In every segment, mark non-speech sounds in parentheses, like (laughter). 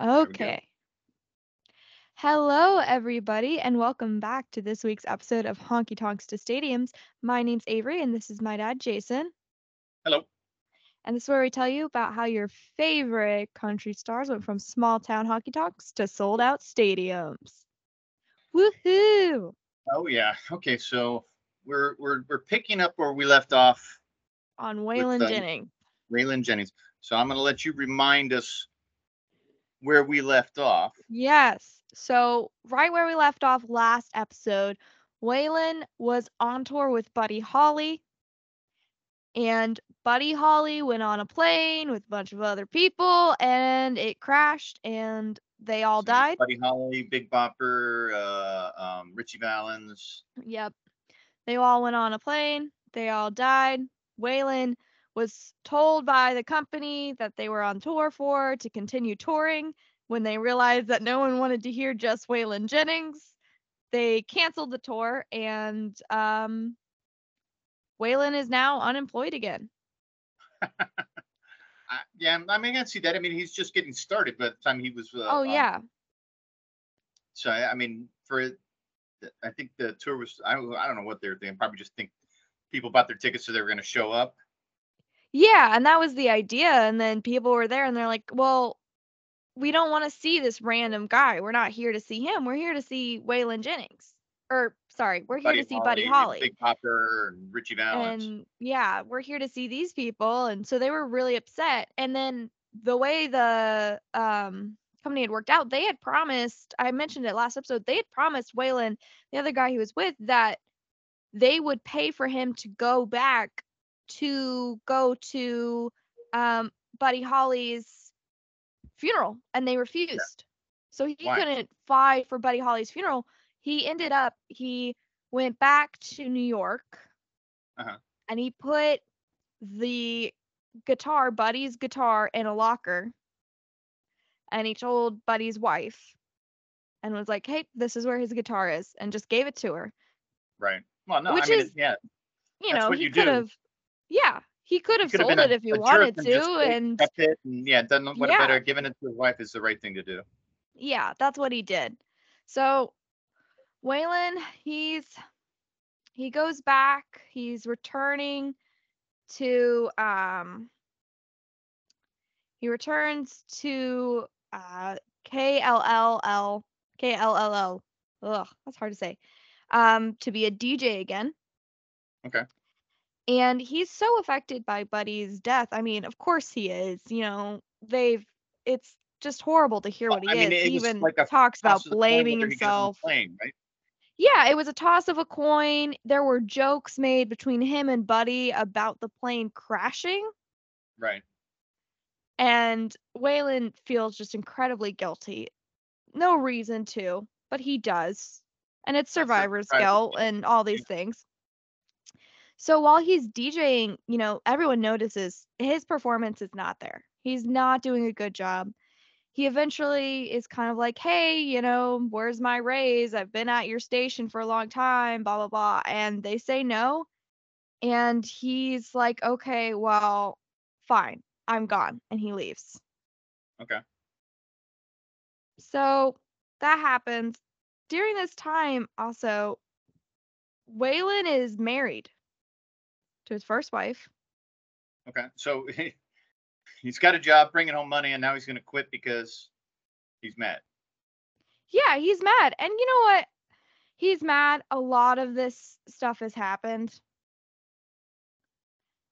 Okay. Hello, everybody, and welcome back to this week's episode of Honky Tonks to Stadiums. My name's Avery, and this is my dad, Jason. Hello. And this is where we tell you about how your favorite country stars went from small town honky tonks to sold out stadiums. Woohoo! Oh yeah. Okay, so we're we're we're picking up where we left off, On Waylon uh, Jennings. Raylan Jennings. So I'm gonna let you remind us where we left off. Yes. So, right where we left off last episode, Waylon was on tour with Buddy Holly. And Buddy Holly went on a plane with a bunch of other people and it crashed and they all So died. Buddy Holly, Big Bopper, uh, um, Ritchie Valens. Yep. They all went on a plane. They all died. Waylon was told by the company that they were on tour for to continue touring. When they realized that no one wanted to hear just Waylon Jennings, they canceled the tour and um, Waylon is now unemployed again. (laughs) I, yeah, I mean I can see that. I mean he's just getting started by the time he was. Uh, oh, um, yeah. So I mean for, I think the tour was. I don't- I don't know what they're thinking. Probably just think people bought their tickets so they were going to show up. Yeah. And that was the idea. And then people were there and they're like, well, we don't want to see this random guy. We're not here to see him. We're here to see Waylon Jennings. Or, sorry, we're here to see Buddy Holly. Big Bopper, and Ritchie Valens. and yeah, we're here to see these people. And so they were really upset. And then the way the um company had worked out, they had promised, I mentioned it last episode, they had promised Waylon, the other guy he was with, that they would pay for him to go back to go to um Buddy Holly's funeral. And they refused. So he Why? couldn't fly for Buddy Holly's funeral. He ended up, he went back to New York Uh-huh. and he put the guitar, Buddy's guitar, in a locker. And he told Buddy's wife and was like, hey, this is where his guitar is, and just gave it to her. Right. Well, no, Which I mean, is- yeah, You know, he you could have, yeah, he could have sold it a- if he wanted and to. And kept it, and yeah, done what Yeah. better giving it to his wife is the right thing to do. yeah, that's what he did. So Waylon, he's he goes back, he's returning to um he returns to uh KLLL KLLL. Ugh, that's hard to say. Um to be a DJ again. Okay. And he's so affected by Buddy's death. I mean, of course he is. You know, they've it's just horrible to hear what he I mean, is. He even like talks about Toss of the coin blaming whether he got on the himself. Right? Yeah, it was a toss of a coin. There were jokes made between him and Buddy about the plane crashing, Right. and Waylon feels just incredibly guilty. No reason to, but he does. And it's survivor's guilt, and all these things. So while he's DJing, you know, everyone notices his performance is not there. He's not doing a good job. He eventually is kind of like, hey, you know, where's my raise? I've been at your station for a long time, blah, blah, blah. And they say no. And he's like, okay, well, fine, I'm gone. And he leaves. Okay. So that happens. During this time, also, Waylon is married to his first wife. Okay. So (laughs) he's got a job bringing home money, and now he's going to quit because he's mad. Yeah, he's mad. And you know what? He's mad. A lot of this stuff has happened.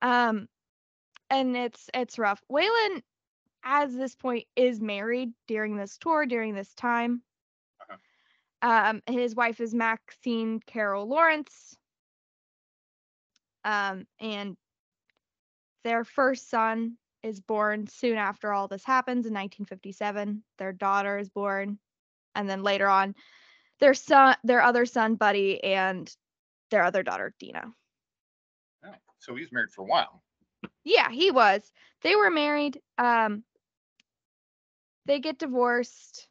Um and it's it's rough. Waylon as this point is married during this tour, during this time. Uh-huh. Um his wife is Maxine Carol Lawrence. Um and their first son is born soon after all this happens in 1957. Their daughter is born and then later on their son their other son buddy and their other daughter dina Oh, so he's married for a while. yeah he was they were married um they get divorced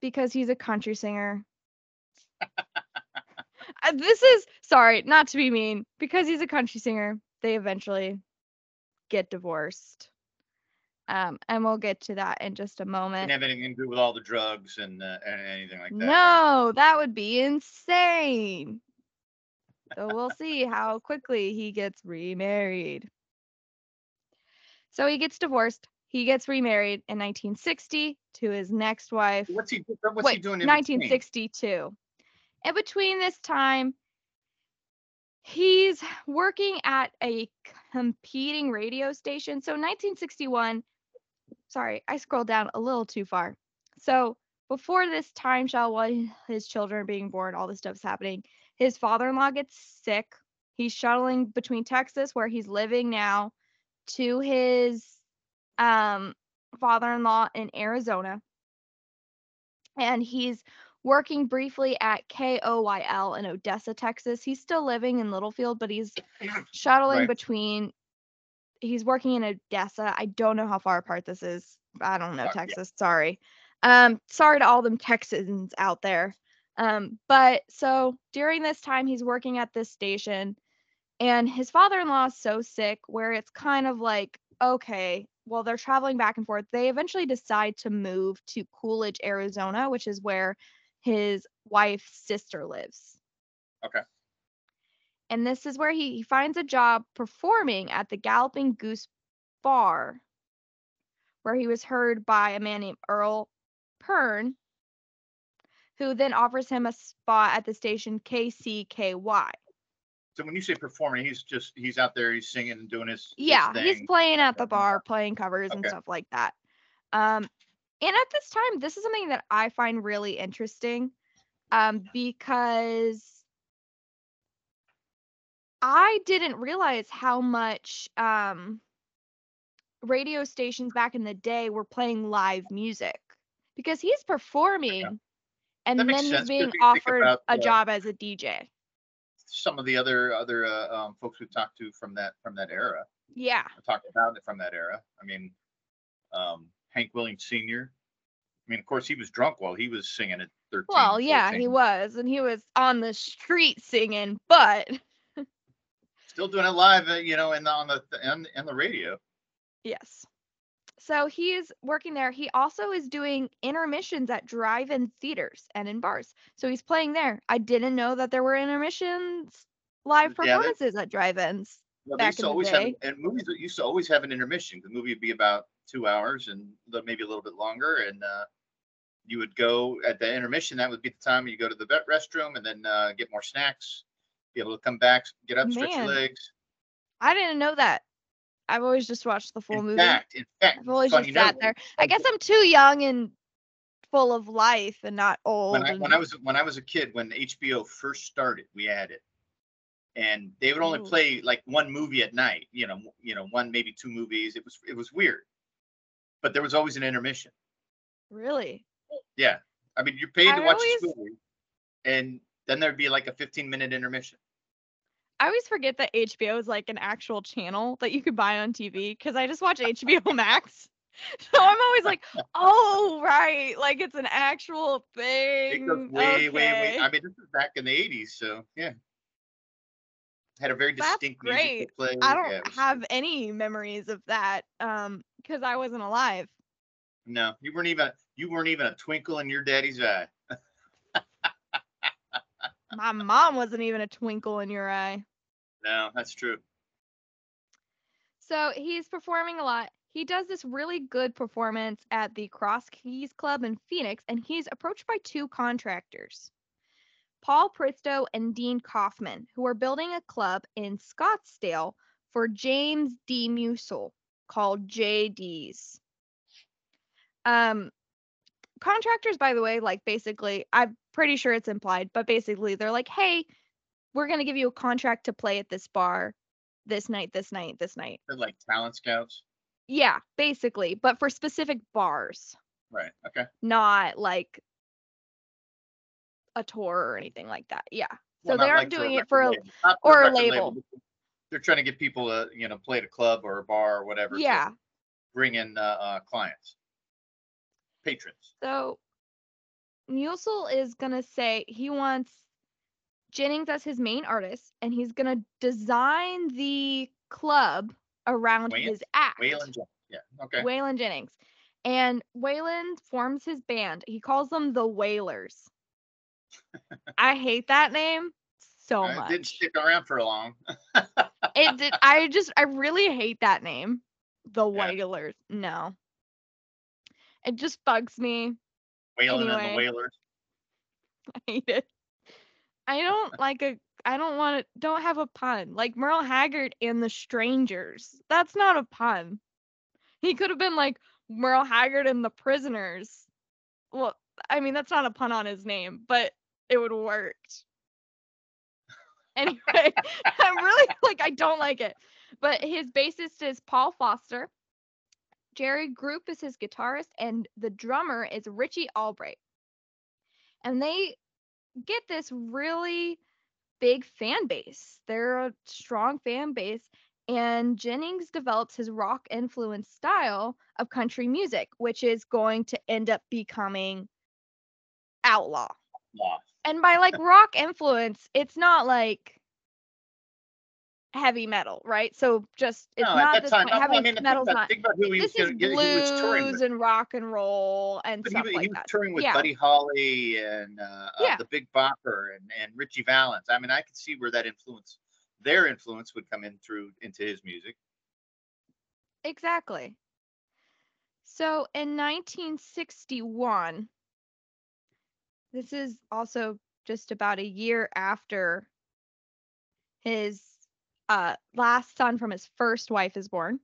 because he's a country singer (laughs) this is sorry not to be mean because he's a country singer they eventually get divorced Um, and we'll get to that in just a moment. Didn't have anything to do with all the drugs and uh, and anything like that. No, that would be insane. So we'll see (laughs) how quickly he gets remarried. So he gets divorced. He gets remarried in 1960 to his next wife. What's he? What's he doing in between? 1962. And between this time, he's working at a competing radio station. So 1961, sorry, I scrolled down a little too far. So before this time shall while his children are being born, all this stuff's happening. His father-in-law gets sick. He's shuttling between Texas, where he's living now, to his um, father-in-law in Arizona. And he's working briefly at KOYL in Odessa, Texas. He's still living in Littlefield, but he's (clears throat) shuttling Right. between. He's working in Odessa. I don't know how far apart this is. I don't know Uh, yeah. Texas. Sorry. Um, sorry to all them Texans out there. Um, but so during this time, he's working at this station, and his father-in-law is so sick where it's kind of like, okay, well, they're traveling back and forth. They eventually decide to move to Coolidge, Arizona, which is where his wife's sister lives. Okay. And this is where he, he finds a job performing at the Galloping Goose Bar, where he was heard by a man named Earl Perrin, who then offers him a spot at the station KCKY. So when you say performing, he's just he's out there, he's singing and doing his his Yeah, he's playing at the bar, playing covers and stuff like that. Um, and at this time, this is something that I find really interesting, um, because I didn't realize how much um radio stations back in the day were playing live music because he's performing and That makes then he's being offered about, a uh, job as a DJ. Some of the other other uh, um, folks we've talked to from that from that era, Yeah. talked about it from that era. I mean, um, Hank Williams Sr. I mean, of course, he was drunk while he was singing at 13. Well, yeah, he was, and he was on the street singing, but (laughs) Still doing it live, uh, you know, in the, on the on, on the radio. yes. So he's working there. He also is doing intermissions at drive-in theaters and in bars. So he's playing there. I didn't know that there were intermissions live Yeah, performances at drive-ins. Well, they Back used to in the day. have, and movies used to always have an intermission. The movie would be about two hours and maybe a little bit longer, and uh, you would go at the intermission. That would be the time you go to the vet restroom and then uh, get more snacks, be able to come back, get up, stretch your Man, legs. I didn't know that. I've always just watched the full In movie. fact, in fact, I've always just sat there. I guess I'm too young and full of life and not old. when I, when I was when I was a kid, when HBO first started, we had it, and they would only Ooh. play like one movie at night. You know, you know, one maybe two movies. It was it was weird, but there was always an intermission. Really? Yeah, I mean, you're paid to I watch this always- movie, and then there'd be like a 15 minute intermission. I always forget that HBO is like an actual channel that you could buy on TV because I just watch HBO (laughs) Max. So I'm always like, oh, right. Like it's an actual It thing. goes way, way, way. I mean, this is back in the 80s, so yeah. Had a very distinct music great. play. I don't was- have any memories of that um because I wasn't alive. No, you weren't even you weren't even a twinkle in your daddy's eye. (laughs) My mom wasn't even a twinkle in your eye. No, that's true. So he's performing a lot. He does this really good performance at the Cross Keys Club in Phoenix, and he's approached by two contractors, Paul Pristo and Dean Kaufman, who are building a club in Scottsdale for James D. Musil called JD's. Um, contractors, by the way, like basically, I'm pretty sure it's implied, but basically, they're like, hey, we're going to give you a contract to play at this bar this night, this night, this night. They're like talent scouts. Yeah, basically, but for specific bars, Right. Okay. not like a tour or anything like that. Yeah. So Well, they aren't like doing it for a label. Or a record label. They're trying to get people to, you know, play at a club or a bar or whatever. yeah. bring in uh, uh, clients, patrons. So Musil is gonna say he wants Jennings as his main artist, and he's gonna design the club around Waylon- his act. Waylon Jennings. Yeah. Okay. Waylon Jennings. And Waylon forms his band. He calls them the Waylors. I hate that name so Uh, it much. didn't stick around for long. (laughs) It did. I just, I really hate that name. The Yeah. No. It just bugs me. Wailing and the Waylors. (laughs) I hate it. I don't like a, I don't want to, don't have a pun. Like Merle Haggard and the Strangers. That's not a pun. He could have been like Merle Haggard and the Prisoners. Well, I mean, that's not a pun on his name, but it would work. (laughs) Anyway, (laughs) I'm really like, I don't like it. But his bassist is Paul Foster. Jerry Gropp is his guitarist, and the drummer is Richie Albright. And they get this really big fan base. They're a strong fan base. And Jennings develops his rock influenced style of country music, which is going to end up becoming outlaw. Law. And by like rock influence, it's not like heavy metal, right? So just it's No, not at at that this time, point. heavy I mean, think metal's about, not. think about who he was, This is who he was blues and rock and roll and But he, stuff was- like he was that. touring with Yeah. Buddy Holly and uh, uh, the Big Bopper and, and Ritchie Valens. I mean, I could see where that influence, their influence, would come in through into his music. Exactly. So in 1961, this is also just about a year after his uh, last son from his first wife is born.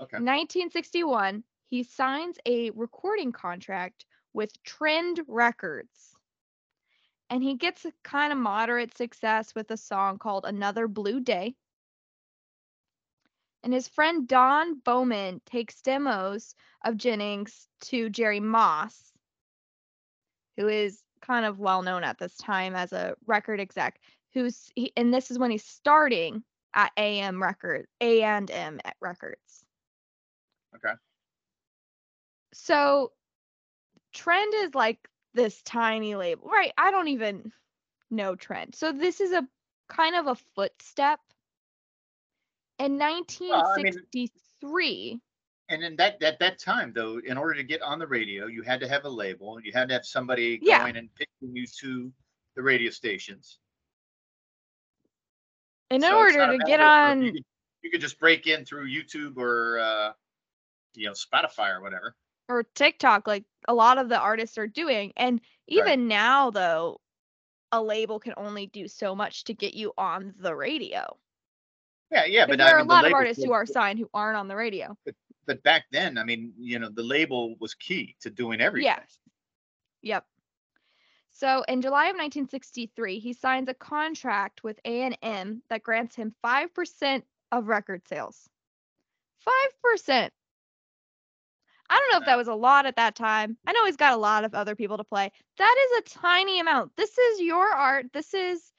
Okay. 1961, he signs a recording contract with Trend Records. And he gets a kind of moderate success with a song called Another Blue Day. And his friend Don Bowman takes demos of Jennings to Jerry Moss, who is kind of well known at this time as a record exec. Who's he, and this is when he's starting at AM Records, A and M at Records. Okay. So Trend is like this tiny label, right? I don't even know Trend. So this is a kind of a footstep. In I mean- 1963, And in that at that time, though, in order to get on the radio, you had to have a label. You had to have somebody Yeah. going and picking you to the radio stations. in So order to get on you could, you could just break in through YouTube or uh, you know Spotify or whatever. or TikTok, like a lot of the artists are doing. And even now, though, a label can only do so much to get you on the radio. Yeah, yeah, but there I are mean, a lot of artists who are signed who aren't on the radio. But back then, I mean, you know, the label was key to doing everything. Yes. Yep. So in July of 1963, he signs a contract with A&M that grants him 5% of record sales. 5%. I don't know if that was a lot at that time. I know he's got a lot of other people to play. That is a tiny amount. This is your art. This is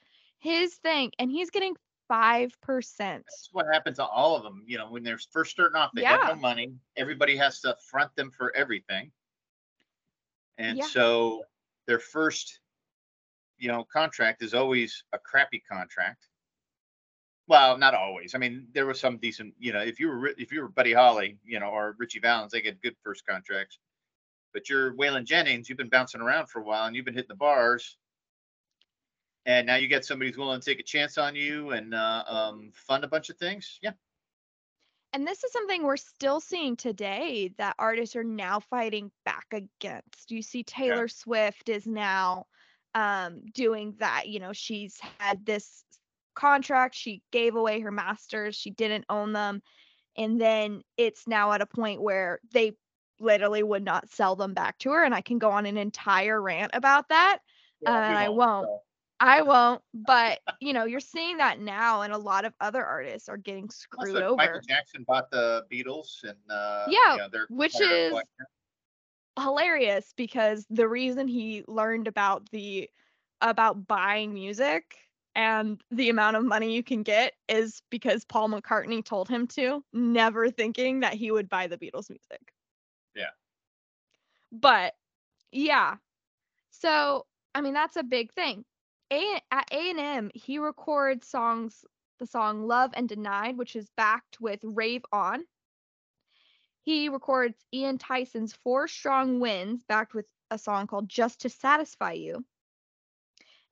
his thing and he's getting 5%. That's what happened to all of them. You know, when they're first starting off, they have no money. Everybody has to front them for everything. And Yeah. so their first, you know, contract is always a crappy contract. Well, not always. I mean, there was some decent, you know, if you were if you were Buddy Holly, you know, or Ritchie Valens, they get good first contracts. But you're Waylon Jennings, you've been bouncing around for a while and you've been hitting the bars. And now you get somebody who's willing to take a chance on you and uh, um, fund a bunch of things. Yeah. And this is something we're still seeing today that artists are now fighting back against. You see Taylor Swift is now um, doing that. You know, she's had this contract, she gave away her masters, she didn't own them. And then it's now at a point where they literally would not sell them back to her. And I can go on an entire rant about that. Yeah, we and I won't, won't. so. I (laughs) won't, but you know, you're seeing that now, and a lot of other artists are getting screwed like, over. Michael Jackson bought the Beatles and uh, Yeah, you know, which is collection. hilarious because the reason he learned about the about buying music and the amount of money you can get is because Paul McCartney told him to, never thinking that he would buy the Beatles music. Yeah. But yeah. So, I mean that's a big thing. A at A&M, he records songs the song Love and Denied, which is backed with Rave On. he records Ian Tyson's Four Strong Winds, backed with a song called Just to Satisfy You.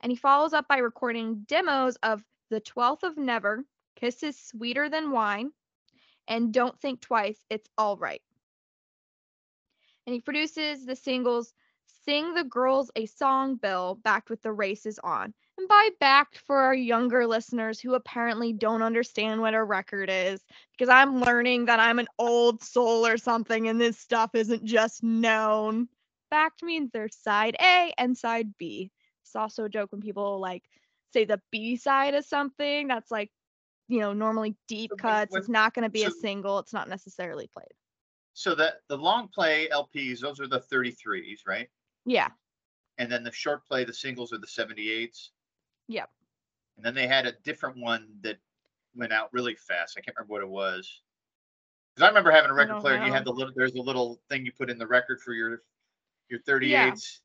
And he follows up by recording demos of The 12th of Never, Kisses Sweeter Than Wine, and Don't Think Twice, It's All Right. And he produces the singles Sing the Girls a Song Bill, backed with The Race is On. And by backed for our younger listeners who apparently don't understand what a record is, because I'm learning that I'm an old soul or something and this stuff isn't just known. Backed means there's side A and side B. It's also a joke when people like say the B side of something that's like, you know, normally deep cuts. it's not going to be a single. It's not necessarily played. So that the long play LPs, those are the 33s, right? Yeah. And then the short play, the singles are the 78s. Yep. And then they had a different one that went out really fast. I can't remember what it was. Because I remember having a record player and you had the little there's a little thing you put in the record for your your 38s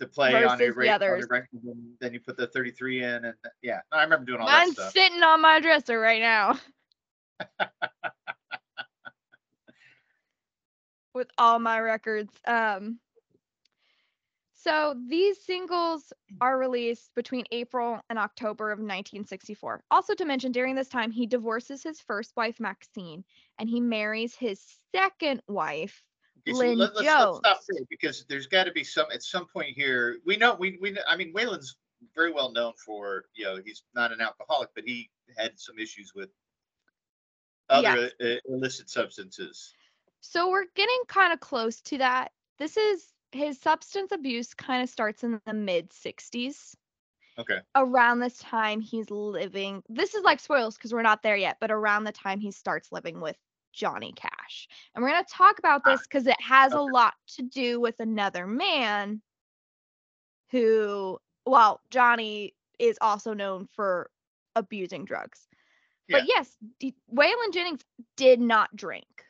to play on a Versus on a record, and then- you put the 33 in and yeah, I remember doing all that stuff. Mine's sitting on my dresser right now. (laughs) With all my records. Um so these singles are released between April and October of 1964. Also to mention during this time he divorces his first wife Maxine and he marries his second wife Okay, so Lynn let, let's, let's stop Jones. there because there's got to be some at some point here. We know we we I mean Waylon's very well known for you know he's not an alcoholic, but he had some issues with other uh, illicit substances. So we're getting kind of close to that. This is his substance abuse kind of starts in the mid 60s. Okay. Around this time he's living. This is like spoils because we're not there yet, but around the time he starts living with Johnny Cash. And we're going to talk about Ah, this because it has a lot to do with another man who, well, Johnny is also known for abusing drugs. But yes, D- Waylon Jennings did not drink.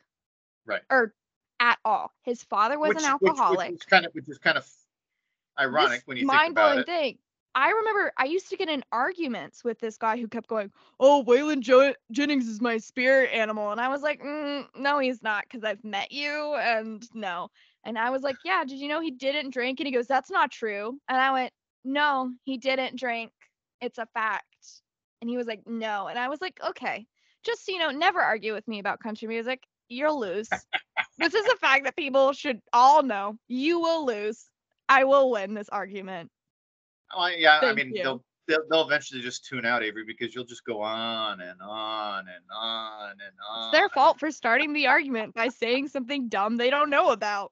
Right. Or at all. His father was which, an alcoholic. Which, which is kind of which is kind of ironic This when you think about mind-blowing thing. I remember I used to get in arguments with this guy who kept going, "Oh, Waylon jo- Jennings is my spirit animal," and I was like, mm, "No, he's not, because I've met you, and no." And I was like, "Yeah, did you know he didn't drink?" And he goes, "That's not true." And I went, "No, he didn't drink. It's a fact." And he was like, "No," and I was like, "Okay, just so you know, never argue with me about country music. You'll lose. (laughs) this is a fact that people should all know. You will lose. I will win this argument." Oh, yeah, I mean you. they'll, they'll they'll eventually just tune out Avery because you'll just go on and on and on and on. It's their fault for starting the argument by saying something dumb they don't know about.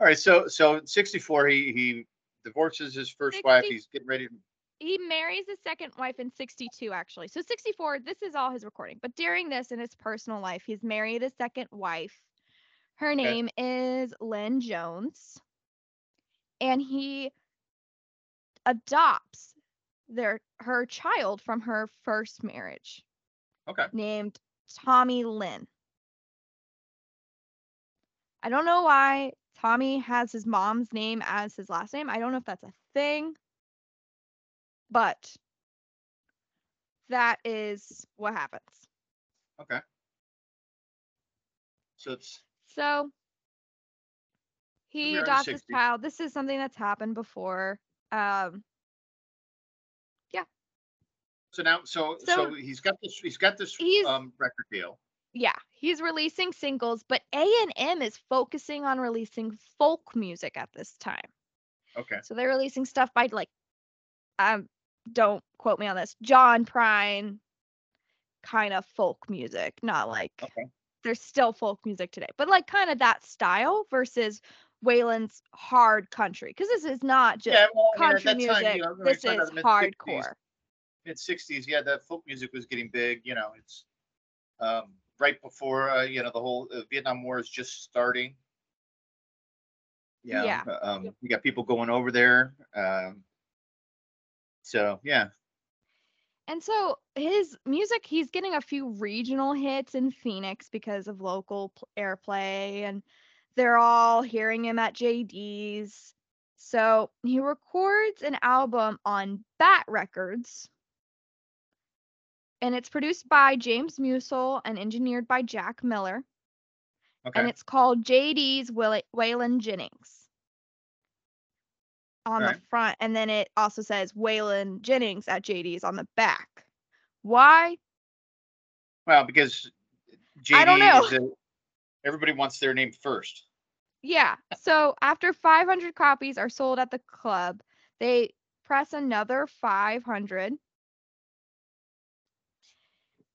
All right, so so 64 he he divorces his first wife. He's getting ready to He marries his second wife in 62, actually. So 64, this is all his recording. But during this in his personal life, he's married his second wife. Her name is Lynn Jones. And he adopts their her child from her first marriage Okay. named Tommy Lynn. I don't know why Tommy has his mom's name as his last name. I don't know if that's a thing, but that is what happens. Okay. So it's So he we are in the adopts his child. This is something that's happened before. Um, yeah. so now so so, So- he's got this he's got this He's- um record deal. yeah, he's releasing singles, but A&M is focusing on releasing folk music at this time. Okay. So they're releasing stuff by like, um, don't quote me on this, John Prine, kind of folk music, not like Okay. there's still folk music today, but like kind of that style versus Waylon's hard country because this is not just yeah, well, I mean, at country music. time, you know, this is about the mid-60s, hardcore. Mid 60s, yeah, that folk music was getting big. You know, it's um, right before uh, you know the whole uh, Vietnam War is just starting. Yeah. Yeah. uh, Um, you got people going over there. Um, so yeah. And so his music, he's getting a few regional hits in Phoenix because of local airplay, and they're all hearing him at JD's. So he records an album on Bat Records, and it's produced by James Musil and engineered by Jack Miller. Okay. and it's called JD's Will- Waylon Jennings on the front, and then it also says Waylon Jennings at JD's on the back. Why? Well, because JD I don't know. is a- everybody wants their name first. Yeah. So after 500 copies are sold at the club, they press another 500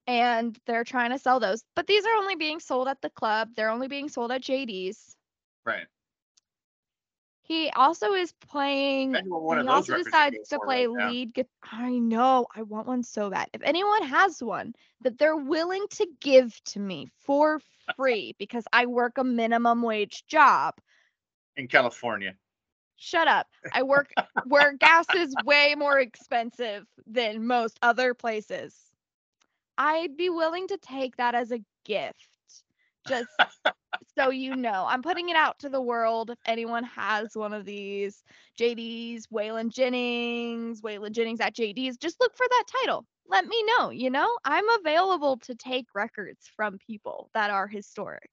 and they're trying to sell those. But these are only being sold at the club. They're only being sold at JD's. Right. He also is playing one he also decides to play right lead guitar. I know, I want one so bad. If anyone has one that they're willing to give to me for (laughs) free because I work a minimum wage job, in California. shut up. I work where gas is way more expensive than most other places. I'd be willing to take that as a gift. Just (laughs) so you know, I'm putting it out to the world. If anyone has one of these JD's, Waylon Jennings, Waylon Jennings at JD's, just look for that title. Let me know. You know, I'm available to take records from people that are historic.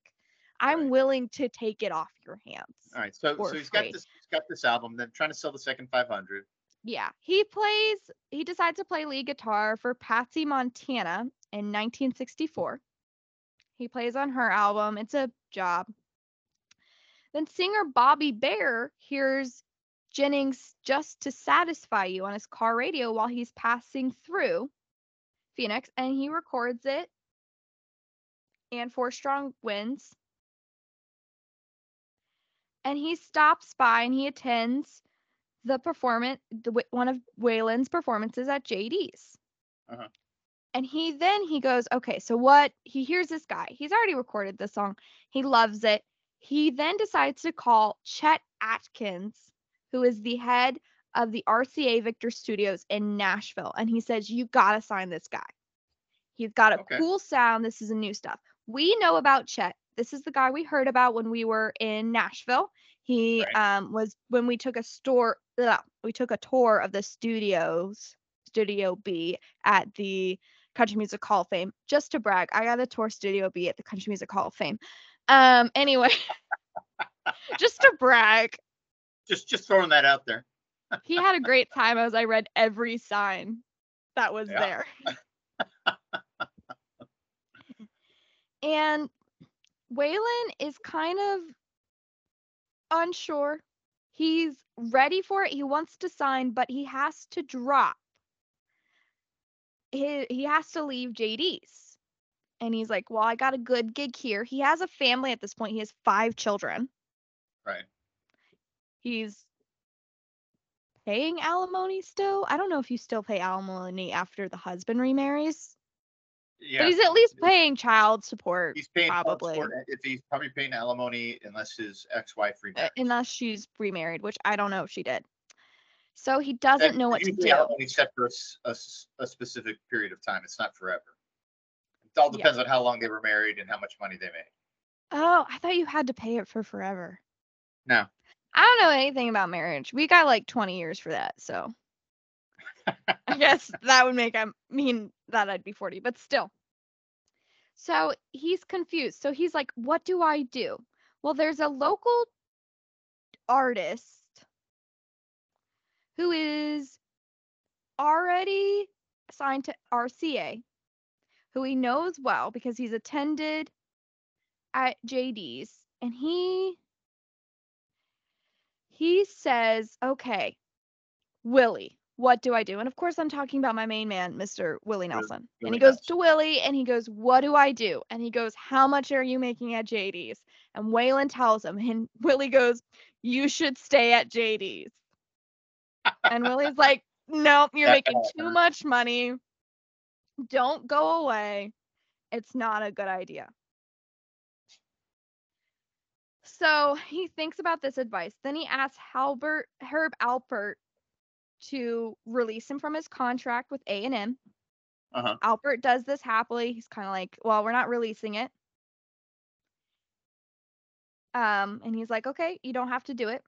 I'm Right. willing to take it off your hands. All right. So so he's got this he's got this album, then trying to sell the second 500. Yeah, he plays, he decides to play lead guitar for Patsy Montana in 1964. He plays on her album. It's a job. Then singer Bobby Bare hears Jennings just to satisfy you on his car radio while he's passing through Phoenix and he records it and Four Strong Winds. And he stops by and he attends the performance, the, one of Waylon's performances at JD's. Uh-huh. And he then he goes, okay, so what? He hears this guy. He's already recorded the song. He loves it. He then decides to call Chet Atkins, who is the head of the RCA Victor Studios in Nashville, and he says, "You gotta sign this guy. He's got a Okay. cool sound. This is a new stuff. We know about Chet. This is the guy we heard about when we were in Nashville. He Right. um was when we took a store. ugh, we took a tour of the studios, Studio B at the Country Music Hall of Fame. Just to brag, I got a tour Studio B at the Country Music Hall of Fame. Um, anyway, (laughs) just to brag, Just just throwing that out there. he had a great time as I read every sign that was Yeah. there. and Waylon is kind of unsure. He's ready for it. He wants to sign, but he has to drop. He, he has to leave JD's. And he's like, Well, I got a good gig here. He has a family at this point. He has five children. Right. He's paying alimony still. I don't know if you still pay alimony after the husband remarries, Yeah. but he's at least paying child support He's paying probably. support, if he's probably paying alimony unless his ex-wife uh, remarries. unless she's remarried, which I don't know if she did. So he doesn't know what to do. Set for a a, a specific period of time. It's not forever. It all Yeah. depends on how long they were married and how much money they made. Oh, I thought you had to pay it for forever. No. I don't know anything about marriage. We got like 20 years for that, so I guess (laughs) that would make I mean that I'd be 40, but still. So he's confused. So he's like, what do I do? Well, there's a local artist who is already signed to RCA, who he knows well because he's attended at JD's, and he he says, "Okay, Willie, what do I do?" And of course, I'm talking about my main man, Mr. Willie Nelson. and Willie he goes Nelson. to Willie and he goes, What do I do? And he goes, How much are you making at JD's? And Waylon tells him, and (laughs) Willie goes, You should stay at JD's. And Willie's like, Nope, you're making too much money. Don't go away. It's not a good idea. So he thinks about this advice. Then he asks Halbert Herb Alpert to release him from his contract with A&M. Uh-huh. Alpert does this happily. He's kind of like, "Well, we're not releasing it." Um, and he's like, "Okay, you don't have to do it."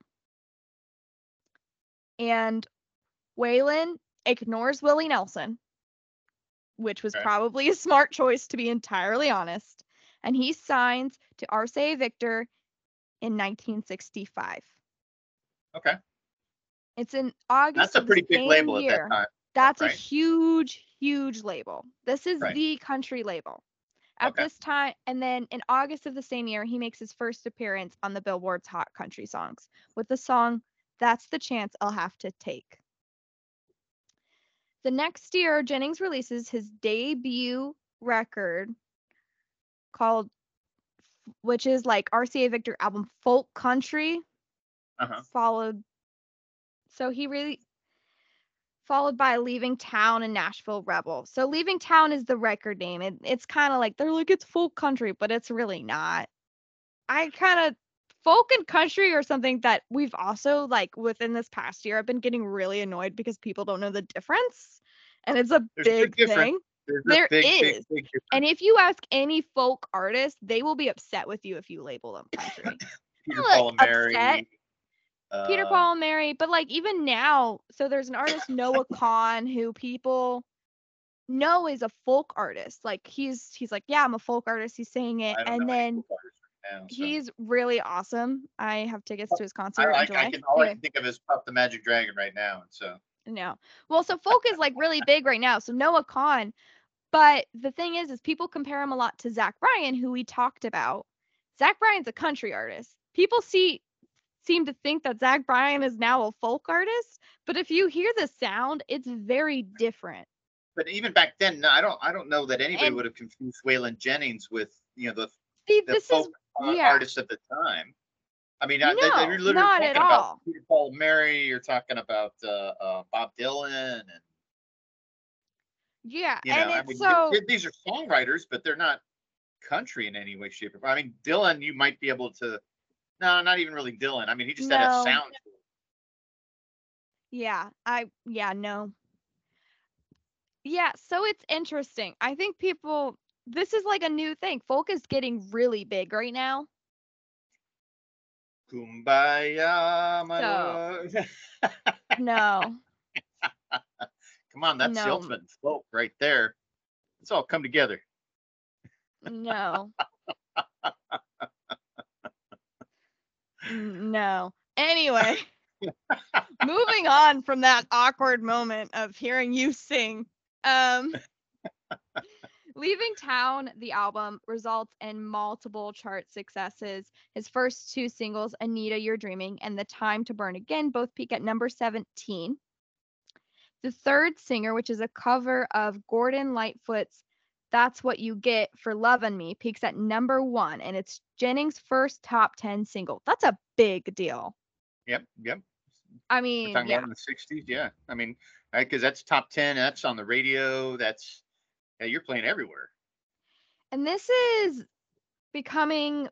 And Waylon ignores Willie Nelson, which was Okay. probably a smart choice to be entirely honest. and he signs to RCA Victor in 1965. Okay. It's in August. That's a pretty big label at that time. That's a huge, huge label. This is Right. the country label. At Okay. this time, and then in August of the same year, he makes his first appearance on the Billboard's Hot Country Songs with the song That's the Chance I'll Have to Take. The next year, Jennings releases his debut record called, which is like RCA Victor album Folk Country Uh-huh. followed so he really followed by leaving town and nashville rebel so leaving town is the record name it, it's kind of like they're like it's folk country but it's really not i kind of folk and country are something that we've also like within this past year i've been getting really annoyed because people don't know the difference and it's a There's big big difference. thing a There big, big, is. big difference. and if you ask any folk artist they will be upset with you if you label them country (laughs) Peter like, Paul and Mary. upset. Peter uh, Paul and Mary, but like even now, so there's an artist Noah Kahan who people know is a folk artist. Like he's he's like, yeah, I'm a folk artist. He's saying it, and then folk artists right now, so. he's really awesome. I have tickets to his I, concert in July. I can all I can think of is Puff the Magic Dragon right now. and So no, well, so folk is like really big right now. So Noah Kahan, but the thing is, is people compare him a lot to Zach Bryan, who we talked about. Zach Bryan's a country artist. People see seem to think that Zach Bryan is now a folk artist, but if you hear the sound, it's very different. but even back then, no, I don't I don't know that anybody And- would have confused Waylon Jennings with you know the, the this folk uh, yeah. artists of the time. I mean, I- they, they No, literally not talking at about all. Peter Paul Mary. You're talking about uh, uh, Bob Dylan, and yeah, you know, and I mean, so th- these are songwriters, but they're not country in any way, shape, or form. I mean, Dylan, you might be able to. No, not even really Dylan. I mean, he just had a sound. yeah, I yeah, no. Yeah, so it's interesting. I think people this is like a new thing. Folk is getting really big right now. Kumbaya, my love. (laughs) No. Come on, that's the No. ultimate folk right there. Let's all come together. No. (laughs) No. Anyway, (laughs) moving on from that awkward moment of hearing you sing. Um Leaving Town, the album, results in multiple chart successes. His first two singles, Anita, You're Dreaming, and The Time to Burn Again, both peak at number 17. The third singer, which is a cover of Gordon Lightfoot's That's What You Get for Lovin' Me, peaks at number one, and it's Jennings' first top 10 single. That's a big deal. Yep, yep. I mean, talking yeah. in the 60s. Yeah. I mean, because that's top 10. That's on the radio. That's, yeah, you're playing everywhere. And this is becoming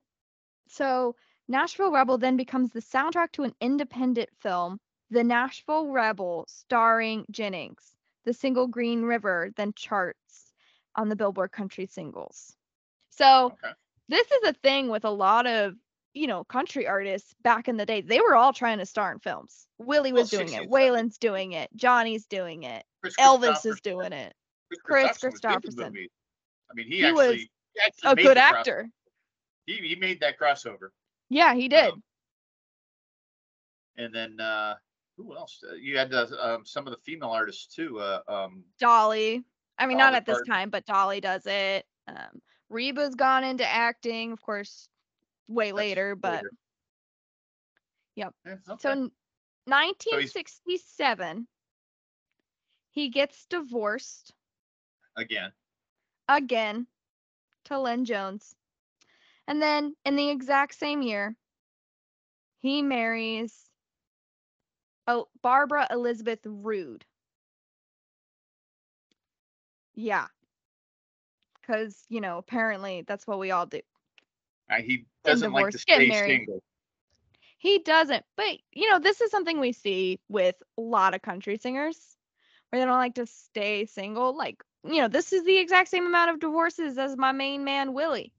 so Nashville Rebel then becomes the soundtrack to an independent film, The Nashville Rebel, starring Jennings. The single Green River then charts on the Billboard Country Singles. So Okay. this is a thing with a lot of you know country artists back in the day. They were all trying to star in films. Willie Well, was doing 60s, it. Waylon's doing it. Johnny's doing it. Chris Elvis is doing it. Chris Kris Kristofferson was good in the Kristofferson. movie. I mean, he, He was he actually A good actor. He, he made that crossover. Yeah, he did. Um, and then uh, who else? Uh, You had uh, um, some of the female artists too. Uh, um, Dolly. I mean, not Dolly at this time, but Dolly does it. Um, Reba's gone into acting, of course, way that's later, but later. Yep. Yeah, so okay. in 1967, he gets divorced again, again to Lynn Jones. And then in the exact same year, he marries oh, Barbara Elizabeth Rood. Yeah. Because, you know, apparently that's what we all do. Uh, he doesn't like to stay single. He doesn't. But, you know, this is something we see with a lot of country singers where they don't like to stay single. Like, you know, this is the exact same amount of divorces as my main man, Willie.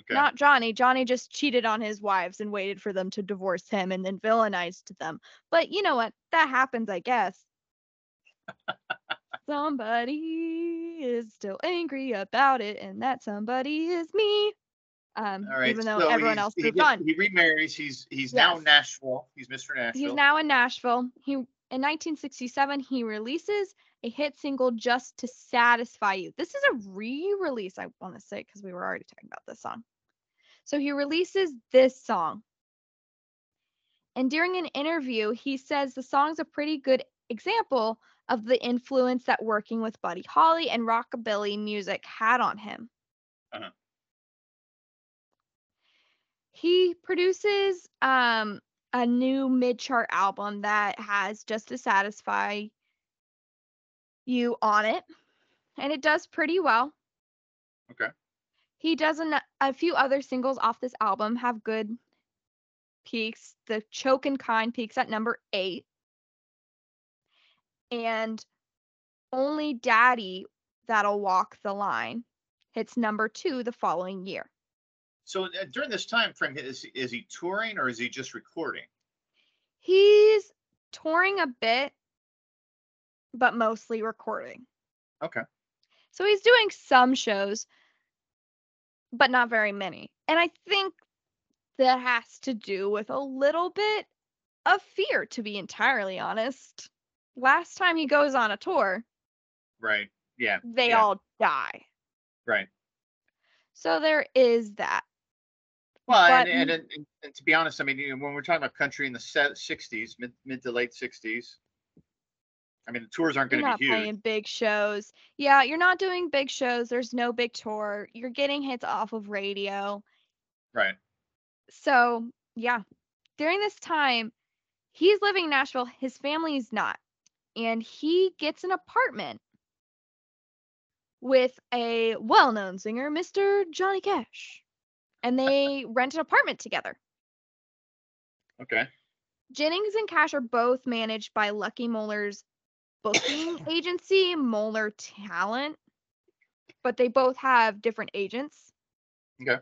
Okay. Not Johnny. Johnny just cheated on his wives and waited for them to divorce him and then villainized them. But you know what? That happens, I guess. somebody is still angry about it, and that somebody is me. Um, All right. even though so everyone else he, moved gets- on. He remarries. He's he's now Yes. Nashville. He's Mr. Nashville. He's now in Nashville. He in 1967 he releases a hit single "Just to Satisfy You." This is a re-release, I want to say, because we were already talking about this song. So he releases this song, and during an interview, he says the song's a pretty good example of the influence that working with Buddy Holly and rockabilly music had on him. Uh-huh. He produces um a new mid-chart album that has just to satisfy you on it and it does pretty well Okay. he does an, a few other singles off this album have good peaks the Chokin' Kind peaks at number eight and only daddy that'll walk the line hits number two the following year So uh, during this time frame, is is he touring or is he just recording? He's touring a bit, but mostly recording. Okay. So he's doing some shows, but not very many. And I think that has to do with a little bit of fear, to be entirely honest. Last time he goes on a tour, Right. Yeah. they Yeah. all die. Right. So there is that. Well, But- and, and, and, and to be honest, I mean, you know, when we're talking about country in the 60s, mid, mid to late 60s, I mean, the tours aren't going to be huge. playing big shows. Yeah, you're not doing big shows. There's no big tour. You're getting hits off of radio. Right. So, yeah, during this time, he's living in Nashville. His family's not. And he gets an apartment with a well known singer, Mr. Johnny Cash. And they rent an apartment together. Okay. Jennings and Cash are both managed by Lucky Moeller's booking (coughs) agency, Moeller Talent, but they both have different agents. Okay.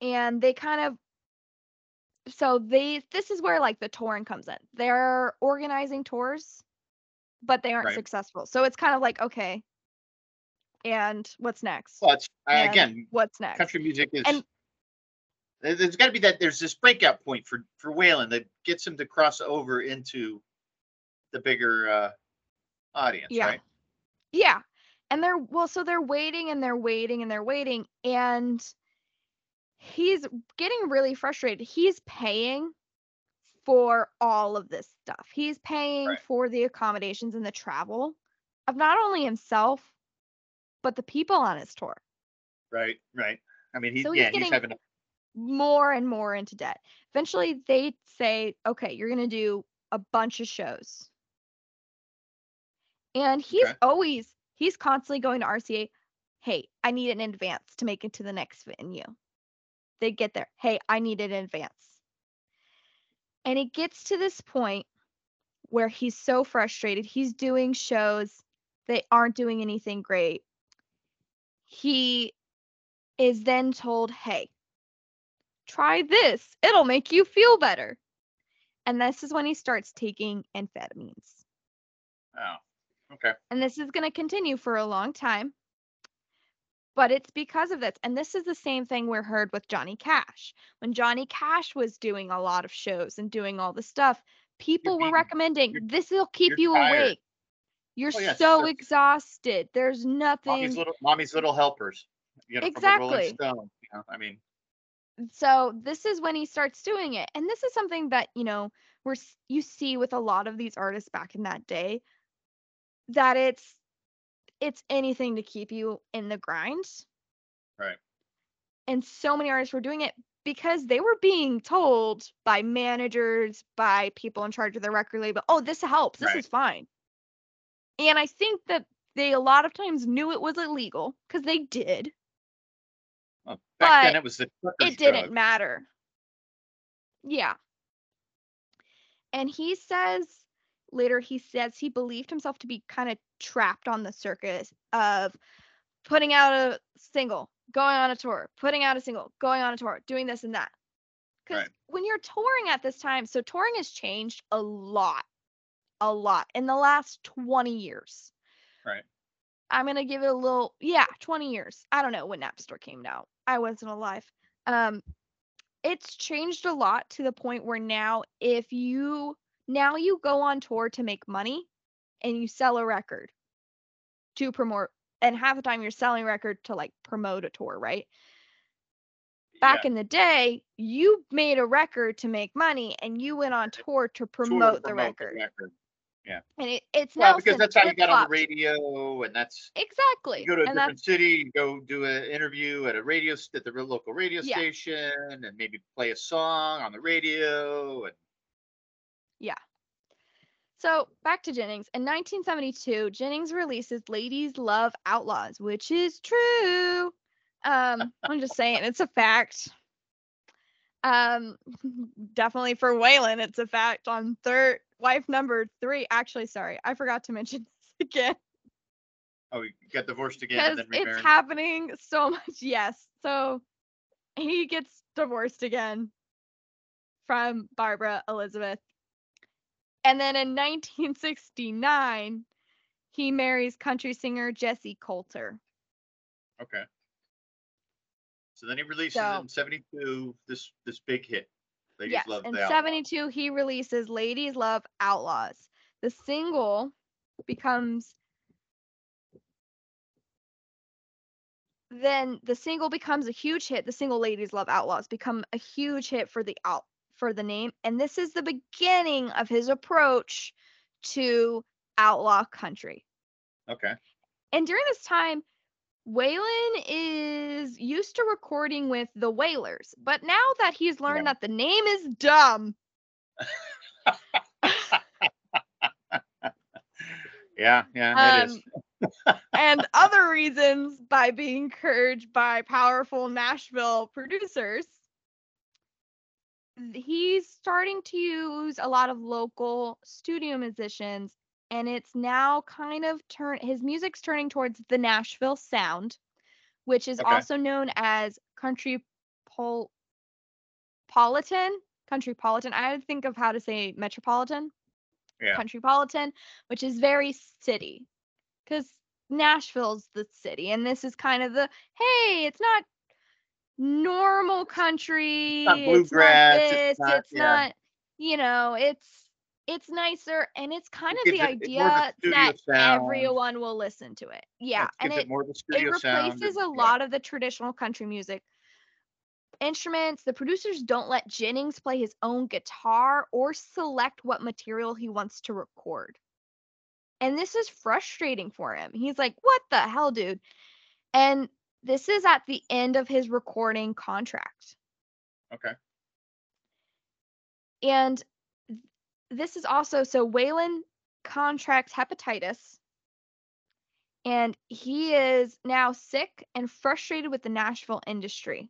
And they kind of so they this is where like the touring comes in. They're organizing tours, but they aren't Right. successful. So it's kind of like okay. And what's next? Well, it's uh, And again, what's next? country music is. And- there's got to be that. There's this breakout point for for Waylon that gets him to cross over into the bigger uh, audience, Yeah. right? Yeah. And they're well, so they're waiting and they're waiting and they're waiting. And he's getting really frustrated. He's paying for all of this stuff. He's paying Right. for the accommodations and the travel of not only himself, but the people on his tour. Right. Right. I mean, he, So he's yeah, he's getting- having. A, More and more into debt. Eventually, they say, okay, you're going to do a bunch of shows. And he's Okay. always, he's constantly going to RCA. Hey, I need it in advance to make it to the next venue. They get there. Hey, I need it in advance. And it gets to this point where he's so frustrated. He's doing shows that aren't doing anything great. He is then told, hey, try this. It'll make you feel better. And this is when he starts taking amphetamines. oh, okay. And this is going to continue for a long time. But it's because of this. And this is the same thing we heard with Johnny Cash. When Johnny Cash was doing a lot of shows and doing all this stuff, people were being- recommending this will keep you're tired. awake. You're Oh, yeah, so exhausted. There's nothing. Mommy's little, mommy's little helpers. You know, from the Rolling Exactly. Stones, you know, I mean, so this is when he starts doing it and this is something that you know we're you see with a lot of these artists back in that day that it's it's anything to keep you in the grind Right. and so many artists were doing it because they were being told by managers by people in charge of the record label oh this helps this Right. is fine and i think that they a lot of times knew it was illegal because they did well, back then But it was the it didn't drug. matter. Yeah. And he says later, he says he believed himself to be kind of trapped on the circus of putting out a single, going on a tour, putting out a single, going on a tour, doing this and that. Because Right. when you're touring at this time, so touring has changed a lot a lot in the last 20 years. Right. I'm going to give it a little, yeah, 20 years. I don't know when Napster came out. I wasn't alive. Um, it's changed a lot to the point where now, if you now you go on tour to make money and you sell a record to promote, and half the time you're selling a record to like promote a tour, right? back Yeah, in the day, you made a record to make money and you went on tour to tour to promote the promote record. Record. And it, it's Well, because that's how you got on the radio, and that's Exactly. you go to a and different city, you go do an interview at a radio at the local radio Yeah. station, and maybe play a song on the radio. And yeah. so back to Jennings. In 1972, Jennings releases Ladies Love Outlaws, which is true. Um, I'm just saying it's a fact. Um, (laughs) definitely for Waylon, it's a fact. On third wife number three, actually, sorry, I forgot to mention (laughs) this again. oh, you got divorced again and because then it's happening so (laughs) much. Yes. So he gets divorced again from Barbara Elizabeth. And then in (laughs) 1969, he marries country singer Jessi Colter. okay. So then he releases So- in '72 this this big hit. Ladies yes. love In the Outlaws. 72, he releases Ladies Love Outlaws. The single becomes then the single becomes a huge hit. The single Ladies Love Outlaws become a huge hit for the out for the name. And this is the beginning of his approach to outlaw country. Okay. And during this time, Waylon is used to recording with the Waylors, but now that he's learned Yeah. that the name is dumb, (laughs) Yeah, yeah, it is. Um, (laughs) and other reasons by being encouraged by powerful Nashville producers, he's starting to use a lot of local studio musicians and it's now kind of turn his music's turning towards the Nashville sound, which is Okay. also known as country pol politan, country politan. I think of how to say metropolitan, Yeah. countrypolitan, which is very city. Cuz Nashville's the city and this is kind of the hey, it's not normal country. not it's bluegrass, not it's not- it's yeah. not you know, it's it's nicer and it's kind of the it- the idea that sound. everyone will listen to it. Yeah, It and it it replaces and- a yeah. lot of the traditional country music instruments. The producers don't let Jennings play his own guitar or select what material he wants to record. And this is frustrating for him. He's like, "What the hell, dude?" And this is at the end of his recording contract. Okay. And this is also so Waylon contracts hepatitis and he is now sick and frustrated with the Nashville industry.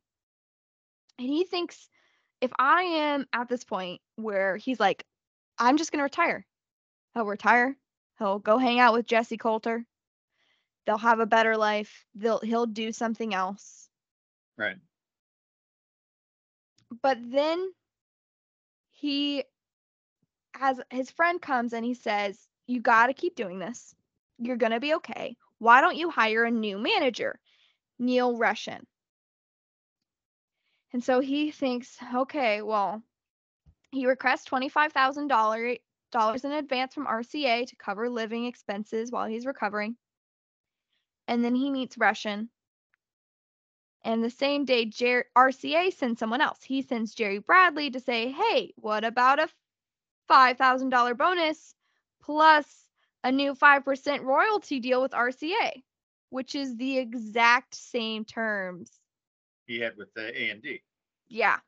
And he thinks if I am at this point where he's like, I'm just going to retire, he'll retire. He'll go hang out with Jessi Colter. They'll have a better life. They'll he'll do something else. Right. But then he has his friend comes and he says, You got to keep doing this. You're going to be okay. Why don't you hire a new manager, Neil Russian? And so he thinks, Okay, well, he requests $25,000 in advance from RCA to cover living expenses while he's recovering. And then he meets Russian. And the same day, Jer- RCA sends someone else. He sends Jerry Bradley to say, hey, what about a $5,000 bonus plus a new 5% royalty deal with RCA, which is the exact same terms. He had with the A and D. Yeah.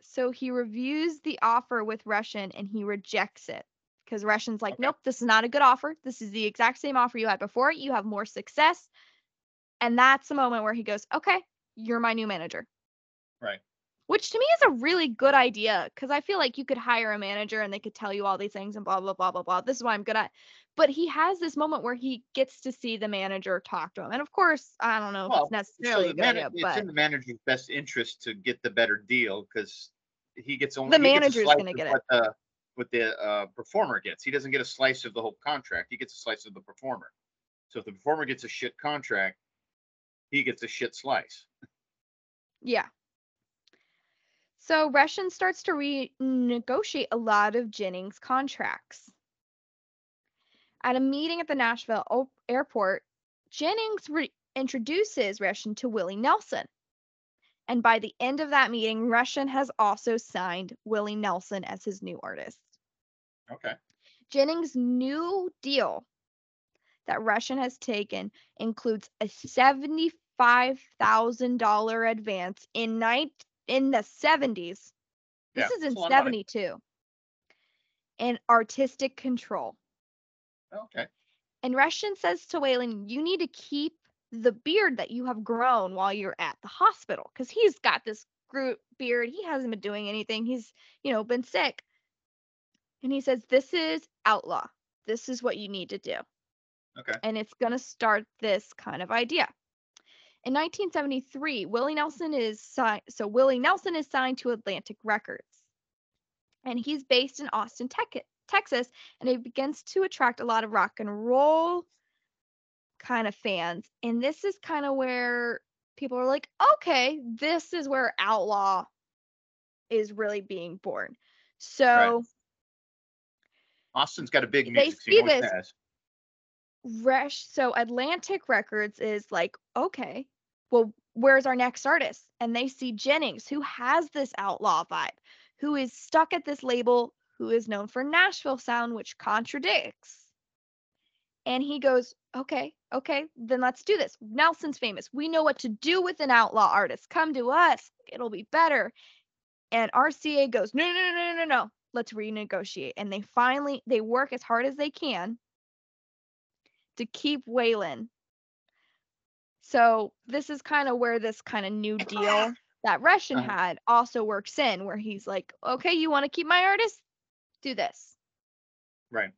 So he reviews the offer with Reshen and he rejects it because Reshen's like, Okay. nope, this is not a good offer. This is the exact same offer you had before. You have more success. And that's the moment where he goes, okay, you're my new manager. Right. Which to me is a really good idea because I feel like you could hire a manager and they could tell you all these things and blah, blah, blah, blah, blah. This is what I'm good at. But he has this moment where he gets to see the manager talk to him. And of course, I don't know if Well, it's necessarily so a the good man- idea, it's but in the manager's best interest to get the better deal because he gets only The manager's gonna of get it. what The, what the uh, performer gets. He doesn't get a slice of the whole contract. He gets a slice of the performer. So if the performer gets a shit contract, he gets a shit slice. Yeah. So Reshen starts to renegotiate a lot of Jennings' contracts. At a meeting at the Nashville o- airport, Jennings re- introduces Reshen to Willie Nelson. And by the end of that meeting, Reshen has also signed Willie Nelson as his new artist. Okay. Jennings' new deal that Reshen has taken includes a $75,000 advance in night in the 70s. This Yeah, is in it's a lot of money. 72. And artistic control. Okay. And Reshen says to Waylon, you need to keep the beard that you have grown while you're at the hospital because he's got this gro- beard. He hasn't been doing anything. He's, you know, been sick. And he says, this is outlaw. This is what you need to do. Okay. And it's going to start this kind of idea. In 1973, Willie Nelson is signed. So Willie Nelson is signed to Atlantic Records. And he's based in Austin, Tec- Texas and it begins to attract a lot of rock and roll kind of fans. And this is kind of where people are like, okay, this is where Outlaw is really being born. So Austin's got a big They music see scene. always this. Resh, so Atlantic Records is like, okay, well, where's our next artist? And they see Jennings, who has this outlaw vibe, who is stuck at this label, who is known for Nashville sound, which contradicts. And he goes, okay, okay, then let's do this. Nelson's famous. We know what to do with an outlaw artist. Come to us. It'll be better. And RCA goes, no, no, no, no, no, no. Let's renegotiate. And they finally they work as hard as they can to keep Waylon. So this is kind of where this kind of new deal that Reshen Uh-huh. had also works in, where he's like, okay, you want to keep my artist? Do this. Right.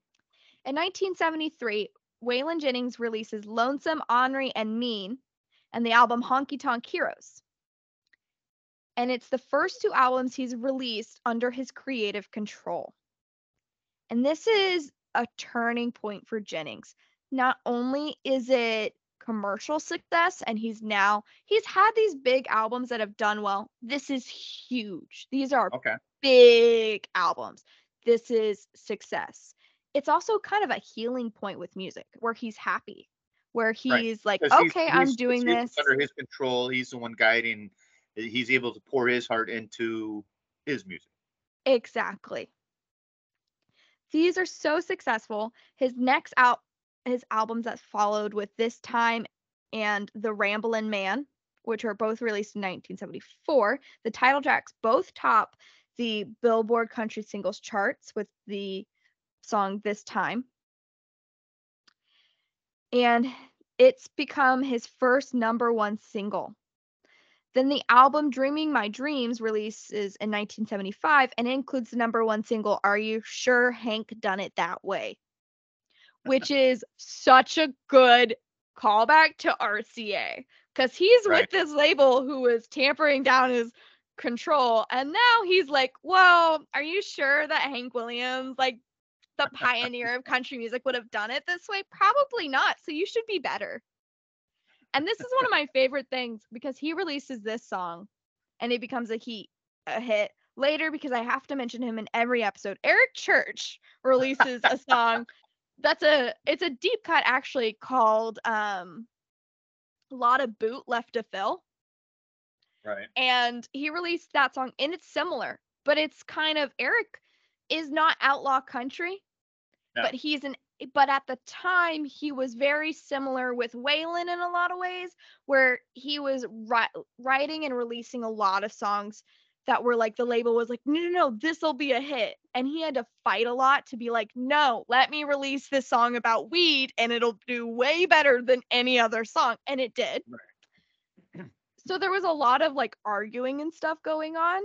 In 1973, Waylon Jennings releases Lonesome, Ornery, and Mean, and the album Honky Tonk Heroes. And it's the first two albums he's released under his creative control. And this is a turning point for Jennings. Not only is it commercial success, and he's now, he's had these big albums that have done well. This is huge. These are Okay. big albums. This is success. It's also kind of a healing point with music where he's happy, where Right. he's like, 'Cause he's- okay, I'm doing this. under his control. He's the one guiding. He's able to pour his heart into his music. Exactly. These are so successful. His next out his albums that followed with This Time and The Ramblin' Man, which are both released in 1974. The title tracks both top the Billboard Country Singles charts with the song This Time. And it's become his first number one single. Then the album Dreaming My Dreams releases in 1975 and includes the number one single Are You Sure Hank Done It That Way? Which is such a good callback to RCA because he's Right. with this label who was tampering down his control. And now he's like, Whoa, are you sure that Hank Williams, like the (laughs) pioneer of country music, would have done it this way? Probably not. So you should be better. And this is one of my favorite things because he releases this song and it becomes a heat a hit later because I have to mention him in every episode. Eric Church releases a song that's a it's a deep cut actually called um a Lot of Boot Left to Fill Right. and he released that song and it's similar but it's kind of Eric is not outlaw country No. but he's an but at the time he was very similar with Waylon in a lot of ways where he was ri- writing and releasing a lot of songs that were like the label was like no no no this will be a hit and he had to fight a lot to be like no let me release this song about weed and it'll do way better than any other song and it did. (clears throat) So there was a lot of like arguing and stuff going on.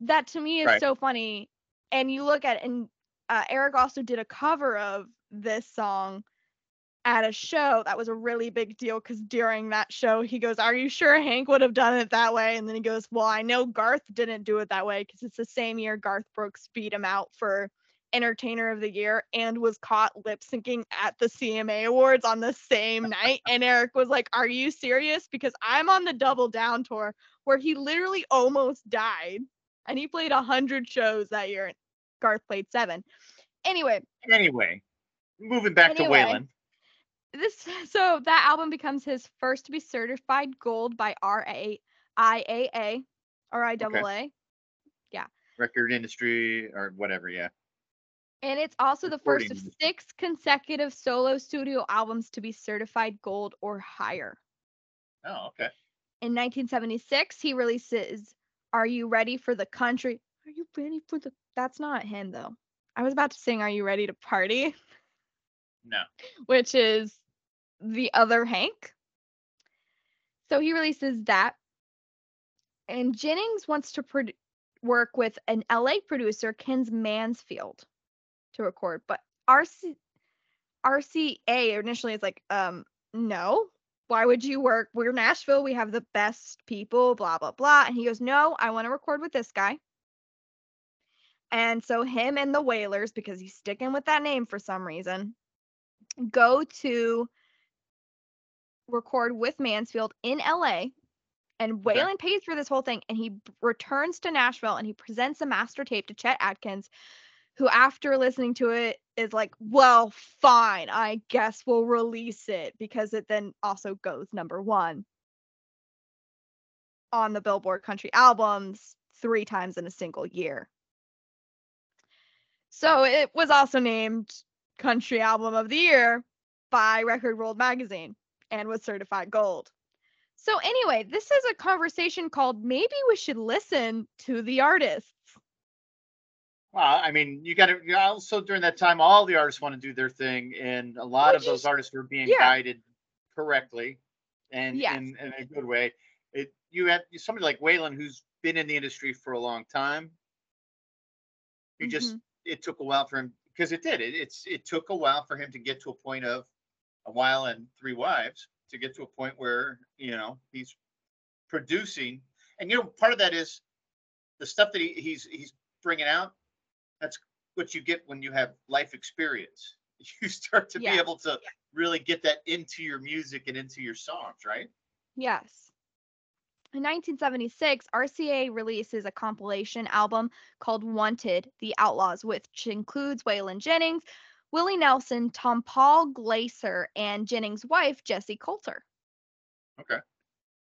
That to me is Right. so funny. And you look at and uh, eric also did a cover of this song at a show that was a really big deal because during that show he goes are you sure hank would have done it that way and then he goes well i know garth didn't do it that way because it's the same year garth brooks beat him out for entertainer of the year and was caught lip syncing at the CMA Awards on the same night. (laughs) And Eric was like, Are you serious? Because I'm on the Double Down tour where he literally almost died. And he played 100 shows that year. and Garth played seven. Anyway, Anyway, moving back Anyway. to Waylon. This (laughs) so that album becomes his first to be certified gold by RA IAA or IAA. record industry or whatever. Yeah. And it's also the first of six consecutive solo studio albums to be certified gold or higher. Oh, okay. In 1976, he releases Are You Ready for the Country? Are you ready for the That's not him though. I was about to sing Are You Ready to Party, No. (laughs) which is the other Hank. So he releases that. And Jennings wants to produ- work with an LA producer, Ken's Mansfield, to record. But RC- RCA initially is like, um, no. Why would you work? We're Nashville. We have the best people, blah, blah, blah. And he goes, no, I want to record with this guy. And so him and the Waylors, because he's sticking with that name for some reason, go to record with Mansfield in LA. And Okay. Waylon pays for this whole thing and he returns to Nashville and he presents a master tape to Chet Atkins, who, after listening to it, is like, well, fine, I guess we'll release it because it then also goes number one on the Billboard Country Albums three times in a single year. So it was also named Country Album of the Year by Record World Magazine and was certified gold. So, anyway, this is a conversation called Maybe We Should Listen to the Artists. Well, I mean, you got to also during that time, all the artists want to do their thing, and a lot of those is- artists were being yeah. guided correctly and Yes. in, in a good way. It you had somebody like Waylon who's been in the industry for a long time. You just mm-hmm. it took a while for him because it did. It, it's it took a while for him to get to a point of a while and three wives to get to a point where you know he's producing, and you know part of that is the stuff that he, he's he's bringing out. That's what you get when you have life experience. (laughs) You start to be able to really get that into your music and into your songs, right? Yes. In 1976, RCA releases a compilation album called Wanted The Outlaws, which includes Waylon Jennings, Willie Nelson, Tompall Glaser, and Jennings' wife, Jessi Colter. Okay.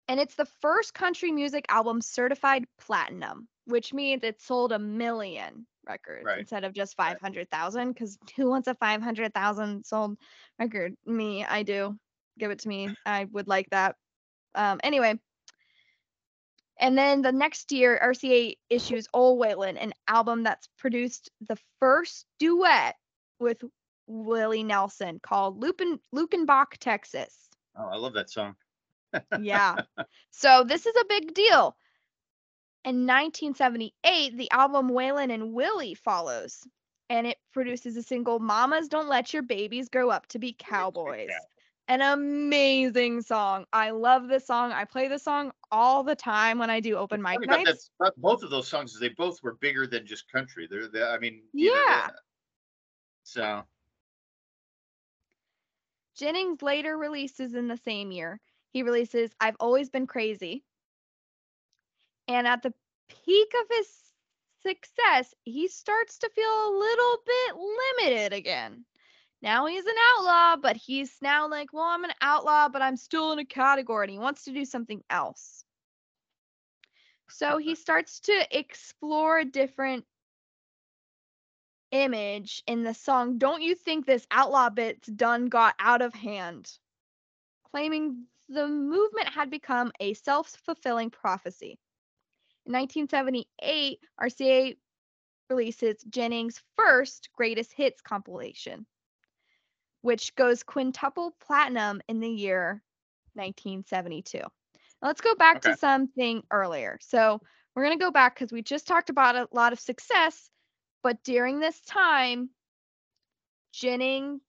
And it's the first country music album certified platinum, which means it sold a million records Right. instead of just Right. 500,000. Because who wants a 500,000 sold record? Me, I do. Give it to me. (laughs) I would like that. Um, anyway. And then the next year, RCA issues Old Waylon, an album that's produced the first duet with Willie Nelson called Lupin, Luckenbach, Texas Oh, I love that song. yeah. (laughs) So this is a big deal. In 1978, the album Waylon and Willie follows, and it produces a single "Mamas Don't Let Your Babies Grow Up to Be Cowboys." An amazing song. I love this song. I play this song all the time when I do open mic about that- nights. both of those songs is they both were bigger than just country. They're, they I mean, know, Yeah. they- so Jennings later releases in the same year. He releases I've Always Been Crazy. And at the peak of his success, he starts to feel a little bit limited again. Now he's an outlaw, but he's now like, well, I'm an outlaw, but I'm still in a category and he wants to do something else. So he starts to explore different image in the song Don't You Think This Outlaw Bit's Done Got Out of Hand, claiming the movement had become a self fulfilling prophecy. In 1978, RCA releases Jennings' first greatest hits compilation, which goes quintuple platinum in the year 1972. Now let's go back Okay. to something earlier. So we're going to go back because we just talked about a lot of success, but during this time, Jennings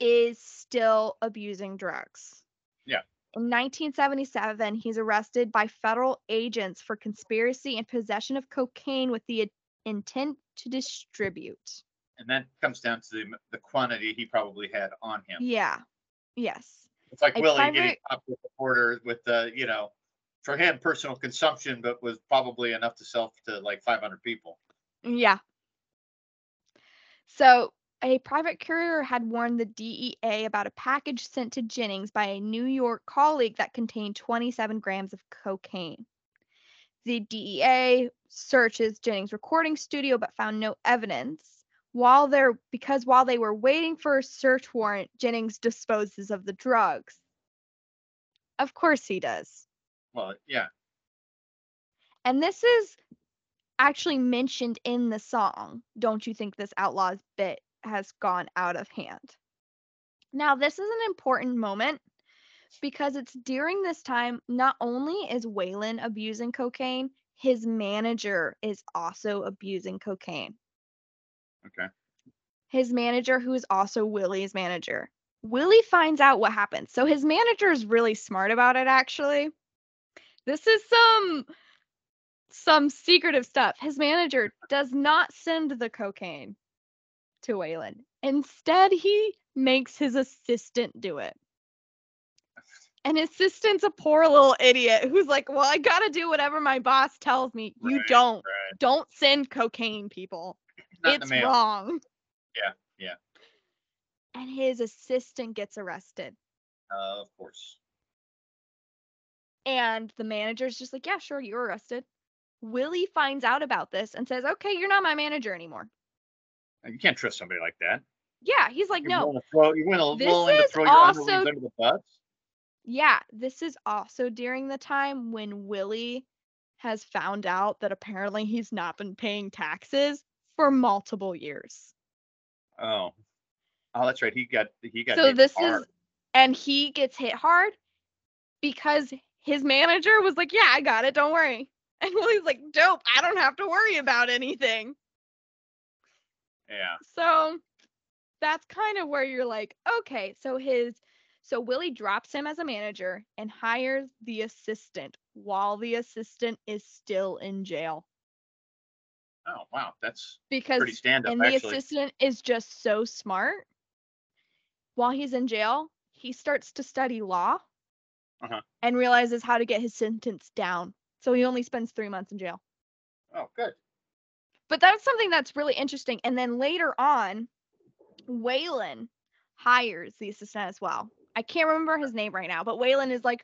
is still abusing drugs. Yeah. In 1977, he's arrested by federal agents for conspiracy and possession of cocaine with the intent to distribute. And that comes down to the, the quantity he probably had on him. Yeah. Yes. It's like A Willie getting up with the porter with the, you know, for him, personal consumption, but was probably enough to sell to like 500 people. Yeah. So, a private courier had warned the DEA about a package sent to Jennings by a New York colleague that contained 27 grams of cocaine. The DEA searches Jennings' recording studio but found no evidence. While they're because while they were waiting for a search warrant, Jennings disposes of the drugs. Of course he does. Well, yeah. And this is actually mentioned in the song. Don't you think this outlaw's bit has gone out of hand? Now, this is an important moment because it's during this time, not only is Waylon abusing cocaine, his manager is also abusing cocaine. Okay. His manager, who is also Willie's manager. Willie finds out what happened. So his manager is really smart about it, actually. This is some some secretive stuff. His manager does not send the cocaine to Waylon. Instead, he makes his assistant do it. And his assistant's a poor little idiot who's like, Well, I gotta do whatever my boss tells me. You don't. Right. Don't send cocaine, people. Not it's wrong. Yeah, yeah. And his assistant gets arrested. Uh, of course. And the manager's just like, Yeah, sure, you're arrested. Willie finds out about this and says, Okay, you're not my manager anymore. Uh, you can't trust somebody like that. Yeah, he's like, You're No, throw, you're willing, willing to is throw your also- under the bus. Yeah, this is also during the time when Willie has found out that apparently he's not been paying taxes for multiple years. Oh, oh, that's right. He got he got. So this hard. is and he gets hit hard because his manager was like, "Yeah, I got it. Don't worry." And Willie's like, "Dope. I don't have to worry about anything." yeah. So that's kind of where you're like, okay, so his so Willie drops him as a manager and hires the assistant while the assistant is still in jail Oh wow, that's because pretty stand up and the assistant is just so smart. While he's in jail, he starts to study law Uh-huh. and realizes how to get his sentence down. So he only spends three months in jail. Oh, good. But that's something that's really interesting. And then later on, Waylon hires the assistant as well. I can't remember his name right now, but Waylon is like,